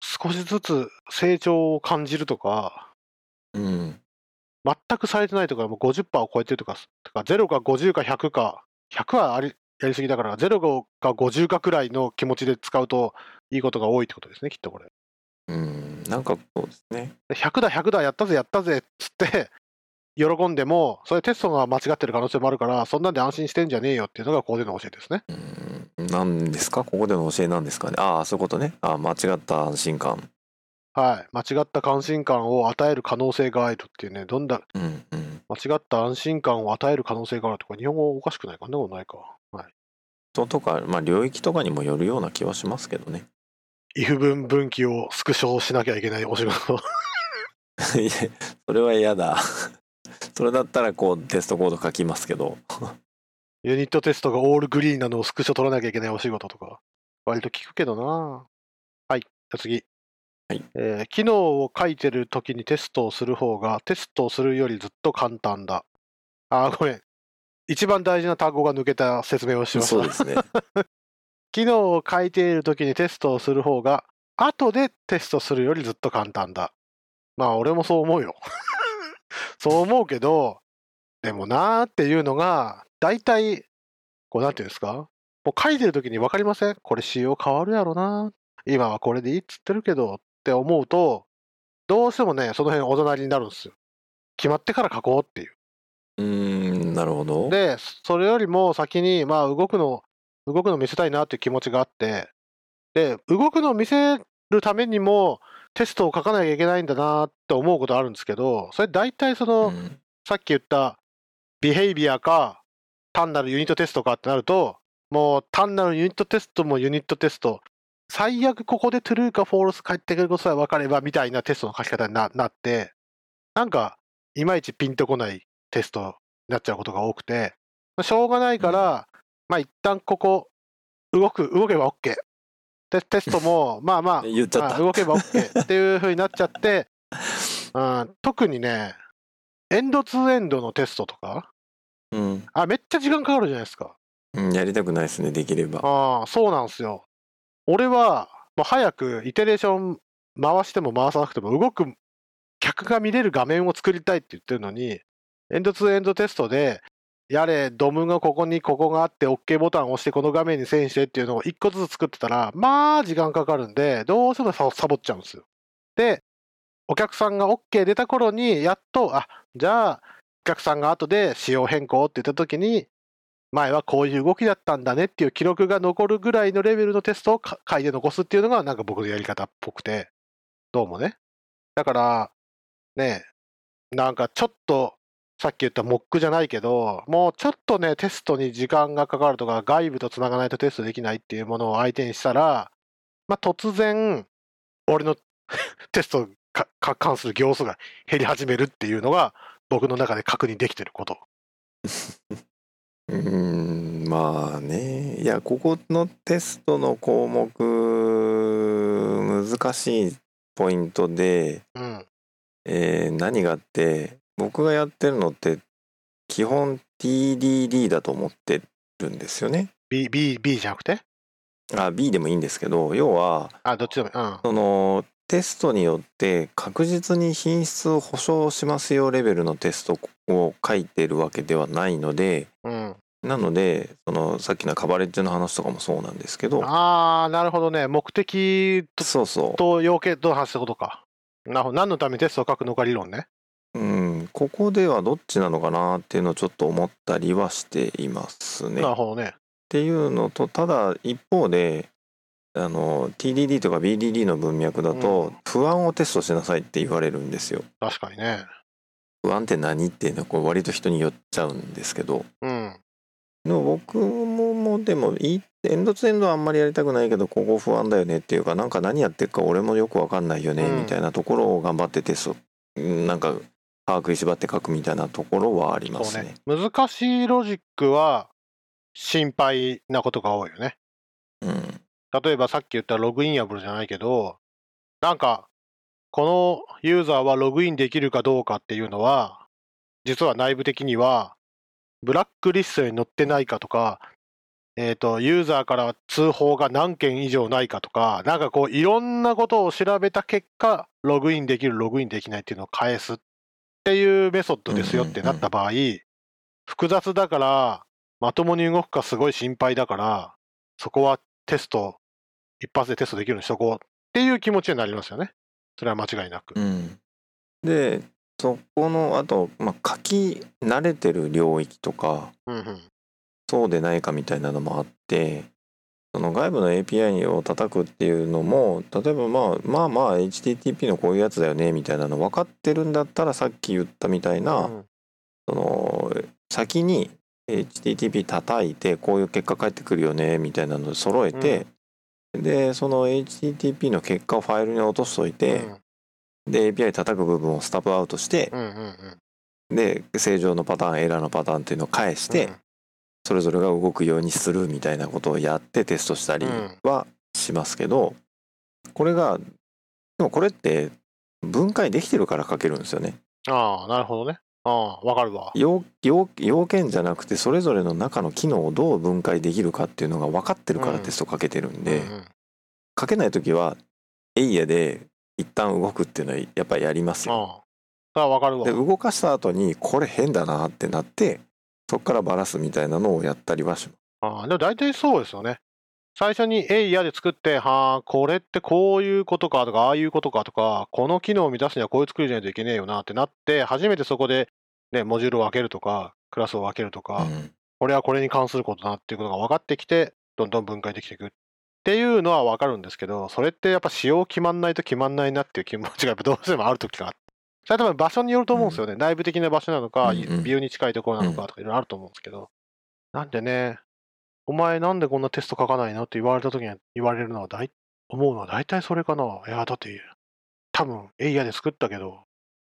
少しずつ成長を感じるとか、うん全くされてないとか、もう50%を超えてるとか、とか0か50か100か、100はありやりすぎだから、0か50かくらいの気持ちで使うといいことが多いってことですね、きっとこれ。うんなんかそうですねで100だ、100だ、やったぜ、やったぜっつって、喜んでも、それテストが間違ってる可能性もあるから、そんなんで安心してんじゃねえよっていうのがここでの教えですね。うん何ですか？ここでの教えなんですかね？ああそういうことねああ間違った安心感はい。間違った関心感を与える可能性があるっていうね、どんだ、うんうん間違った安心感を与える可能性があるとか、日本語おかしくないかな？ないか。はい。人とかまあ領域とかにもよるような気はしますけどね if 文分岐をスクショしなきゃいけないお仕事。いやそれは嫌だそれだったらこうテストコード書きますけどユニットテストがオールグリーンなのをスクショ取らなきゃいけないお仕事とか、割と聞くけどな。はい、じゃあ次。はいえー機能を書いてる時にテストをする方が、テストをするよりずっと簡単だ。あー、ごめん。一番大事な単語が抜けた説明をしました。そうですね 機能を書いている時にテストをする方が、後でテストするよりずっと簡単だ。まあ、俺もそう思うよ。そう思うけど、でもなーっていうのが、大体、こうなんていうんですか？もう書いてる時に分かりません？これ仕様変わるやろな。今はこれでいいっつってるけどって思うと、どうしてもね、その辺おざなりになるんですよ。決まってから書こうっていう。うーんなるほどで、それよりも先に、まあ、動くの、動くの見せたいなっていう気持ちがあって、で、動くのを見せるためにも、テストを書かなきゃいけないんだなって思うことあるんですけど、それ大体その、うん。さっき言った、ビヘイビアか、単なるユニットテストかってなると、もう単なるユニットテストもユニットテスト、最悪ここでトゥルーかフォールス返ってくることさえ分かればみたいなテストの書き方にななって、なんか、いまいちピンとこないテストになっちゃうことが多くて、まあしょうがないから、まあ一旦ここ、動く、動けば OK。でテストも、まあまあ、言っちゃったまあ動けば OK っていう風になっちゃって、うん、特にね、エンドツーエンドのテストとか、うん、あ、めっちゃ時間かかるじゃないですか。うん、やりたくないですねできればああ、そうなんですよ。俺は、もう早くイテレーション回しても回さなくても動く客が見れる画面を作りたいって言ってるのに、エンドツーエンドテストで、やれ、ドムがここにここがあって OK ボタンを押してこの画面に遷してっていうのを一個ずつ作ってたら、まあ時間かかるんで、どうしてもサボっちゃうんですよ。で、お客さんが OK 出た頃に、やっと、あ、じゃあ、お客さんが後で仕様変更って言った時に、前はこういう動きだったんだねっていう記録が残るぐらいのレベルのテストを書いて残すっていうのがなんか僕のやり方っぽくて、どうもね。だから、ね、なんかちょっと、さっき言ったモックじゃないけど、もうちょっとね、テストに時間がかかるとか、外部と繋がないとテストできないっていうものを相手にしたら、まあ突然、俺の テストかか関する行数が減り始めるっていうのが、僕の中で確認できてること。うーんまあねいやここのテストの項目難しいポイントで、うん。えー何があって僕がやってるのって基本 TDD だと思ってるんですよね。B、B、B じゃなくて？あ B でもいいんですけど要はあ、どっちでもいい。うん。そのテストによって確実に品質を保証しますよレベルのテストを書いてるわけではないのでうん。なのでそのさっきのカバレッジの話とかもそうなんですけどああ、なるほどね。目的とそうそと要件との話ってことか。なるほど。何のためにテストを書くのか理論ね。ここではどっちなのかなっていうのをちょっと思ったりはしていますね。っなるほどね。ていうのとただ一方であの TDD とか BDD の文脈だうんと不安をテストしなさいって言われるんですよ。確かにね。不安って何っていうのはこう割と人によっちゃうんですけどうん。でも僕ももでもエンドツーエンドはあんまりやりたくないけどここ不安だよねっていうかなんか何やってるか俺もよくわかんないよねうんみたいなところを頑張ってテストうんなんか把握しばって書くみたいなところはありますねね。。難しいロジックは心配なことが多いよね。うん例えばさっき言ったログイン破るじゃないけど、なんか、このユーザーはログインできるかどうかっていうのは、実は内部的には、ブラックリストに載ってないかとか、えっ、と、ユーザーから通報が何件以上ないかとか、なんかこう、いろんなことを調べた結果、ログインできる、ログインできないっていうのを返すっていうメソッドですよってなった場合、複雑だから、まともに動くかすごい心配だから、そこはテスト、一発でテストできるようにしとこうっていう気持ちになりますよね。それは間違いなく。うんでそこのあと、まあ、書き慣れてる領域とかうんうん。そうでないかみたいなのもあってその外部の API を叩くっていうのも例えばまあまあまあ HTTP のこういうやつだよねみたいなの分かってるんだったらさっき言ったみたいな、うん。その先に HTTP 叩いてこういう結果返ってくるよねみたいなのを揃えて、でその HTTP の結果をファイルに落としといて、で API 叩く部分をスタップアウトしてう、んうんうん。で正常のパターンエラーのパターンっていうのを返して、うんそれぞれが動くようにするみたいなことをやってテストしたりはしますけど、これがでもこれって分解できてるから書けるんですよね。ああ、なるほどね。ああ、わかるわ。要要要件じゃなくてそれぞれの中の機能をどう分解できるかっていうのが分かってるからうんテストかけてるんで、うんうん書けない時はエイヤで一旦動くっていうのはやっぱりやりますよ。ああ、わかるわで。動かした後にこれ変だなってなってそっからバラすみたいなのをやったりはします。ああ、でも大体そうですよね。最初に、えいやで作って、はあ、これってこういうことかとか、ああいうことかとか、この機能を満たすにはこういう作りじゃないといけねえよなってなって、初めてそこで、ね、モジュールを分けるとか、クラスを分けるとか、うんこれはこれに関することだなっていうことが分かってきて、どんどん分解できていくっていうのは分かるんですけど、それってやっぱ仕様決まんないと決まんないなっていう気持ちがやっぱどうしてもある時があって。それは多分場所によると思うんですよね。内部的な場所なのか、うんうんビューに近いところなのかとかいろいろあると思うんですけど。なんでね、お前なんでこんなテスト書かないの？って言われた時に言われるのは大、思うのは大体それかな。いや、だって、多分、エイヤで作ったけど、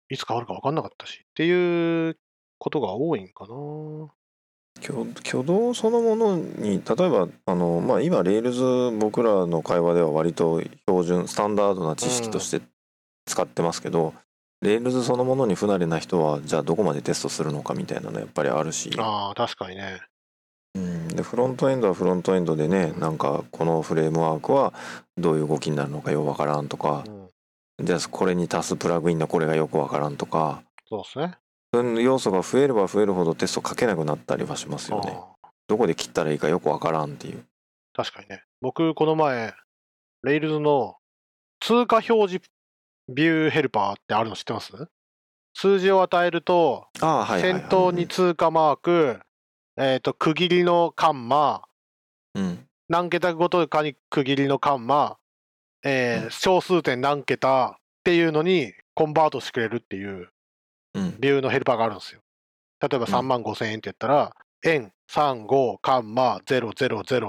いつ変わるか分かんなかったし。っていうことが多いんかな。挙挙動そのものに例えばあの、まあ、今 Rails 僕らの会話では割と標準スタンダードな知識として使ってますけど、 Rails そのものに不慣れな人はじゃあどこまでテストするのかみたいなのやっぱりあるし、ああ、確かにね。うん、でフロントエンドはフロントエンドでねなんかこのフレームワークはどういう動きになるのかよくわからんとかうん、じゃあこれに足すプラグインのこれがよくわからんとかそうですね。要素が増えれば増えるほどテスト書けなくなったりはしますよね。どこで切ったらいいかよくわからんっていう。確かにね。僕、この前、レイルズの通過表示ビューヘルパーってあるの知ってます？数字を与えると。先頭に通過マーク、えっ、と、区切りのカンマ、うん。何桁ごとかに区切りのカンマ、えー小数点何桁っていうのにコンバートしてくれるっていううん。ビューのヘルパーがあるんですよ。例えばうん3万5千円って言ったら、円35カンマ000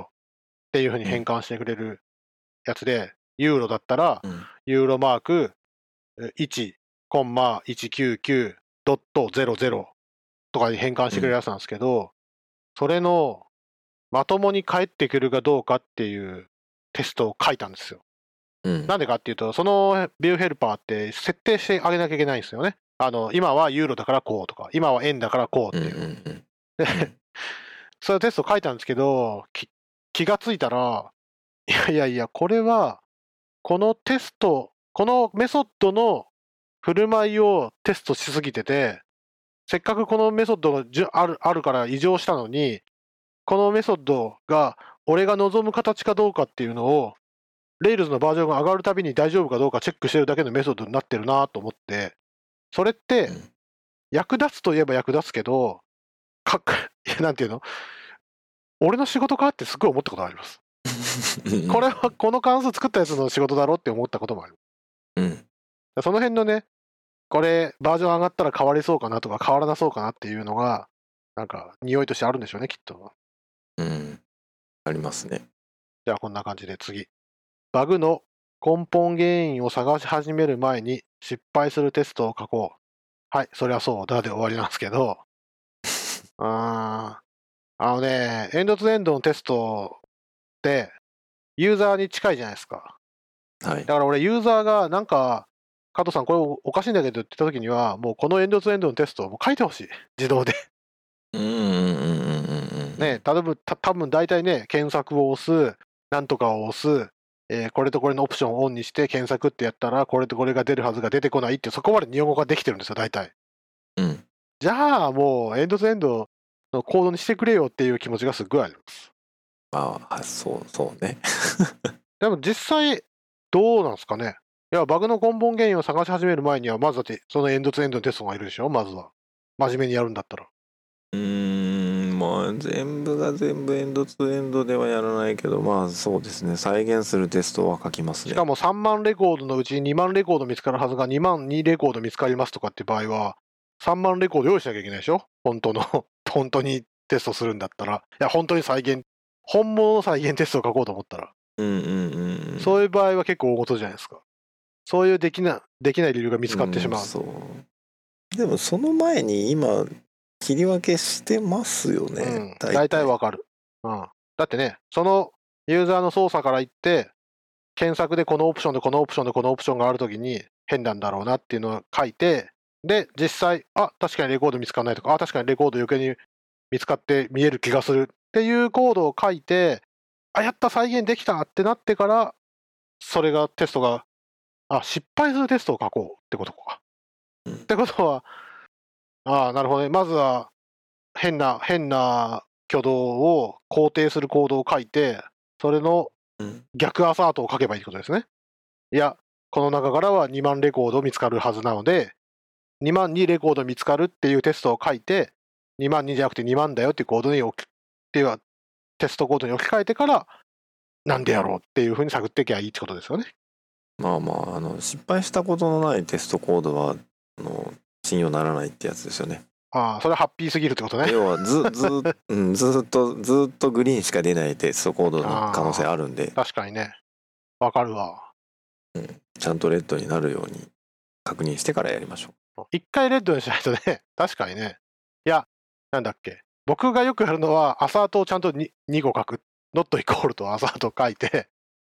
っていうふうに変換してくれるやつで、ユーロだったら、うん。ユーロマークえ1コンマ199ドット00とかに変換してくれるやつなんですけど、それのまともに返ってくるかどうかっていうテストを書いたんですよ。うん。なんでかっていうと、そのビューヘルパーって設定してあげなきゃいけないんですよね。あの、今はユーロだからこうとか、今は円だからこううんっていう。うんうん。で、そういうテスト書いたんですけど、き気がついたら、いやいやいや、これは、このテスト、このメソッドの振る舞いをテストしすぎてて、せっかくこのメソッドがあるあるから異常したのに、このメソッドが俺が望む形かどうかっていうのを、レイルズのバージョンが上がるたびに大丈夫かどうかチェックしてるだけのメソッドになってるなと思って、それってうん役立つといえば役立つけど、か っなんていうの？俺の仕事かってすごい思ったことがあります。う んこれはこの関数作ったやつの仕事だろって思ったこともある。うん。その辺のね、これバージョン上がったら変わりそうかなとか変わらなそうかなっていうのが、なんか匂いとしてあるんでしょうね、きっと。うん。ありますね。じゃあこんな感じで次。バグの根本原因を探し始める前に失敗するテストを書こう。はい、それはそうだで終わりなんですけど、あーあのね、エンドツーエンドのテストってユーザーに近いじゃないですか。はいだ。から俺ユーザーがなんか、加藤さんこれおかしいんだけどって言った時には、もうこのエンドツーエンドのテストをもう書いてほしい。自動で。うん。ね、例えばた多分大体ね、検索を押す、なんとかを押す、えーこれとこれのオプションをオンにして検索ってやったら、これとこれが出るはずが出てこないって、そこまで日本語ができてるんですよ、大体。うん。じゃあもうエンドツーエンドのコードにしてくれよっていう気持ちがすっごいあります。ああ、そうそうね。でも実際、どうなんですかね？いや、バグの根本原因を探し始める前には、まずだってそのエンドツーエンドのテストがいるでしょ、まずは。真面目にやるんだったら。うーん、まあ全部が全部エンドツーエンドではやらないけど、まあそうですね。再現するテストは書きますね。しかも3万レコードのうち2万レコード見つかるはずが2万2レコード見つかりますとかって場合は、3万レコード用意しなきゃいけないでしょ？本当の、本当にテストするんだったら。いや、本当に再現、本物の再現テストを書こうと思ったら。うんうんうんうん。そういう場合は結構大事じゃないですか。そういうできなできない理由が見つかってしまう。んそう。でもその前に今、切り分けしてますよね。うん、大体わかる。うん。だってね、そのユーザーの操作から言って、検索でこのオプションでこのオプションでこのオプションがあるときに変なんだろうなっていうのを書いて、で、実際、あ、確かにレコード見つかんないとか、あ、確かにレコード余計に見つかって見える気がするっていうコードを書いて、あ、やった、再現できたってなってから、それがテストが、あ、失敗するテストを書こうってことか。うんってことは、ああ、なるほどね。まずは、変な、変な挙動を肯定するコードを書いて、それのうん逆アサートを書けばいいってことですね。いや、この中からは2万レコード見つかるはずなので、2万2レコード見つかるっていうテストを書いて、2万2じゃなくて2万だよっていうコードに置き、っていうテストコードに置き換えてから、なんでやろうっていうふうに探っていけばいいってことですよね。まあまあ、あの、失敗したことのないテストコードは、あの、信用ならないってやつですよね。ああ、それはハッピーすぎるってことね。要はず、ず、うん、ずっと、ずっとグリーンしか出ないテストコードの可能性あるんで、確かにね。わかるわ。ちゃんとレッドになるように確認してからやりましょ一回レッドにしないとね、確かにね。いや、なんだっけ。僕がよくやるのは、アサートをちゃんと 2, 2個書く。ノットイコールとアサートを書いて、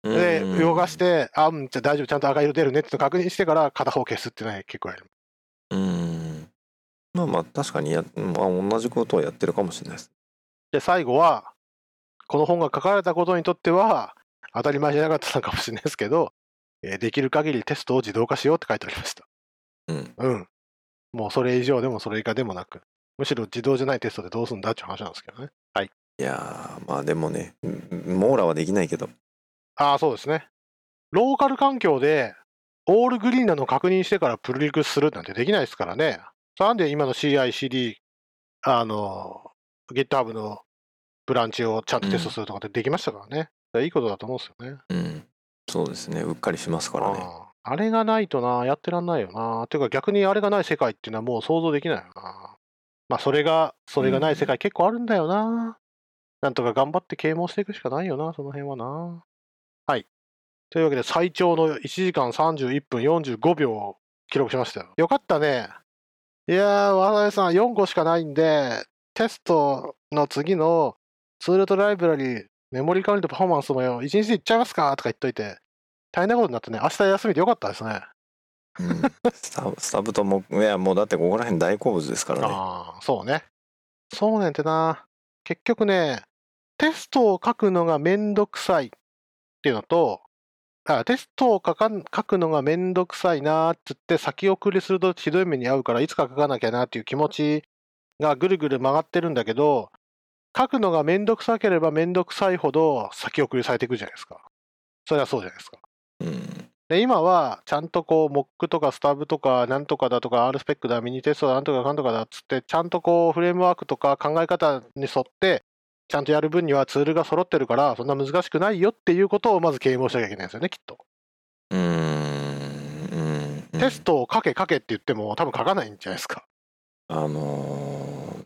う。で、うん動かし、て、あ、うん、じゃあ大丈夫、ちゃんと赤色出るねって確認してから片方消すってね、結構やる。まあまあ確かにや、まあ、同じことをやってるかもしれないです。で、最後は、この本が書かれたことにとっては、当たり前じゃなかったのかもしれないですけど、えーできる限りテストを自動化しようって書いてありました。うん。うん。もうそれ以上でもそれ以下でもなく、むしろ自動じゃないテストでどうするんだっていう話なんですけどね。はい。いやー、まあでもね、うん網羅はできないけど。ああ、そうですね。ローカル環境で、オールグリーンなのを確認してからプルリクするなんてできないですからね。なんで今の CI、CD、あの、GitHub のブランチをちゃんとテストするとかってできましたからね。いいことだと思うんですよね。うん。そうですね。うっかりしますからね。あああれがないとな、やってらんないよな。ていうか逆にあれがない世界っていうのはもう想像できないよな。まあそれが、それがない世界結構あるんだよな。なんとか頑張って啓蒙していくしかないよな、その辺はな。はい。というわけで最長の1時間31分45秒を記録しましたよ。よかったね。いやー、渡辺さん4個しかないんで、テストの次のツールとライブラリ、メモリ管理とパフォーマンスもよ、1日でいっちゃいますか？とか言っといて、大変なことになってね、明日休みでよかったですね。うん、スタスタブとも、いや、もうだってここら辺大好物ですからね。ああ、そうね。そうねんてな。結局ね、テストを書くのがめんどくさいっていうのと、あテストを書かん書くのがめんどくさいなーって言って先送りするとひどい目に遭うからいつか書かなきゃなっていう気持ちがぐるぐる曲がってるんだけど、書くのがめんどくさければめんどくさいほど先送りされていくじゃないですか。それはそうじゃないですか。うん。で、今は、ちゃんとこう、モックとかスタブとか、なんとかだとか、R スペックだ、ミニテストだ、なんとかかんとかだっつって、ちゃんとこう、フレームワークとか考え方に沿って、ちゃんとやる分にはツールが揃ってるから、そんな難しくないよっていうことをまず啓蒙しなきゃいけないんですよね、きっと。うーん。うん。テストを書け書けって言っても、多分書かないんじゃないですか。あのー、っ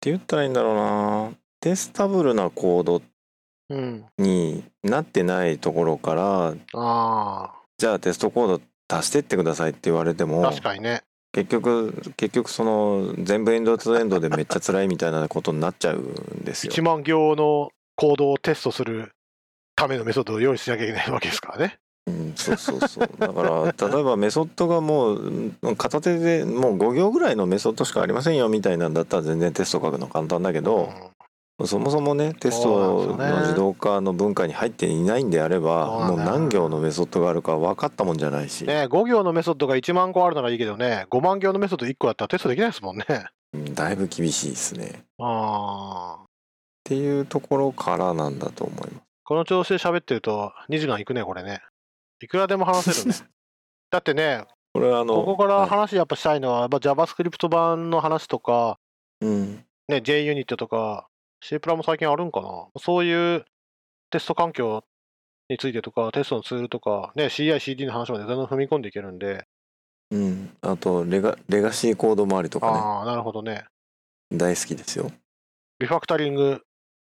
て言ったらいいんだろうな。テスタブルなコードうん。になってないところから、あじゃあテストコード足してってくださいって言われてあ、も、確かにね。結局、結局その全部エンドツーエンドでめっちゃ辛いみたいなことになっちゃうんですよ。1万行のコードをテストするためのメソッドを用意しなきゃいけないわけですからね。うん、そうそうそう。だから、例えばメソッドがもう、うん片手でもう5行ぐらいのメソッドしかありませんよみたいなんだったら全然テスト書くの簡単だけど、そもそもね、テストの自動化の文化に入っていないんであれば、もう何行のメソッドがあるか分かったもんじゃないし、ね、5行のメソッドが1万個あるならいいけどね、5万行のメソッド1個だったらテストできないですもんね。うんだいぶ厳しいですね。っああ。ていうところからなんだと思います。この調子で喋ってると2時間いくね、これね。いくらでも話せるね。だってね、これはあの、ここからはい話やっぱしたいのは、やっぱ JavaScript 版の話とか、うん、ね、JUnit とか、C プラも最近あるんかな？そういうテスト環境についてとか、テストのツールとか、ね、CI、CD の話まで全然踏み込んでいけるんで、うん、あとレガ、レガシーコード周りとかああ、なるほどね。ね、大好きですよ。リファクタリング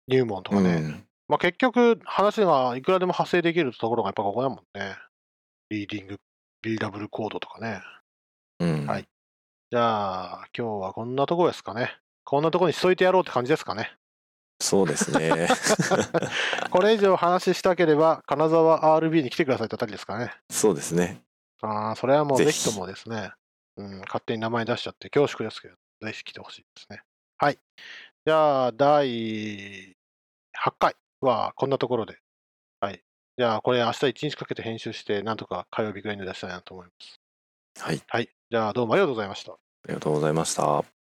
入門とかね。うんまあ結局、話がいくらでも発生できるところがやっぱここだもんね。リーディング、リーダブルコードとかね。うんはいじゃあ、今日はこんなとこですかね。こんなとこにしといてやろうって感じですかね。そうですね。これ以上話したければ、金沢 RB に来てくださいってあたりですかね。そうですね。ああ、それはもうぜひともですね。うん、勝手に名前出しちゃって恐縮ですけど、ぜひ来てほしいですね。はい。じゃあ、第8回はこんなところで。はい。じゃあ、これ明日1日かけて編集して、なんとか火曜日ぐらいに出したいなと思います。はい。はい。じゃあ、どうもありがとうございました。ありがとうございました。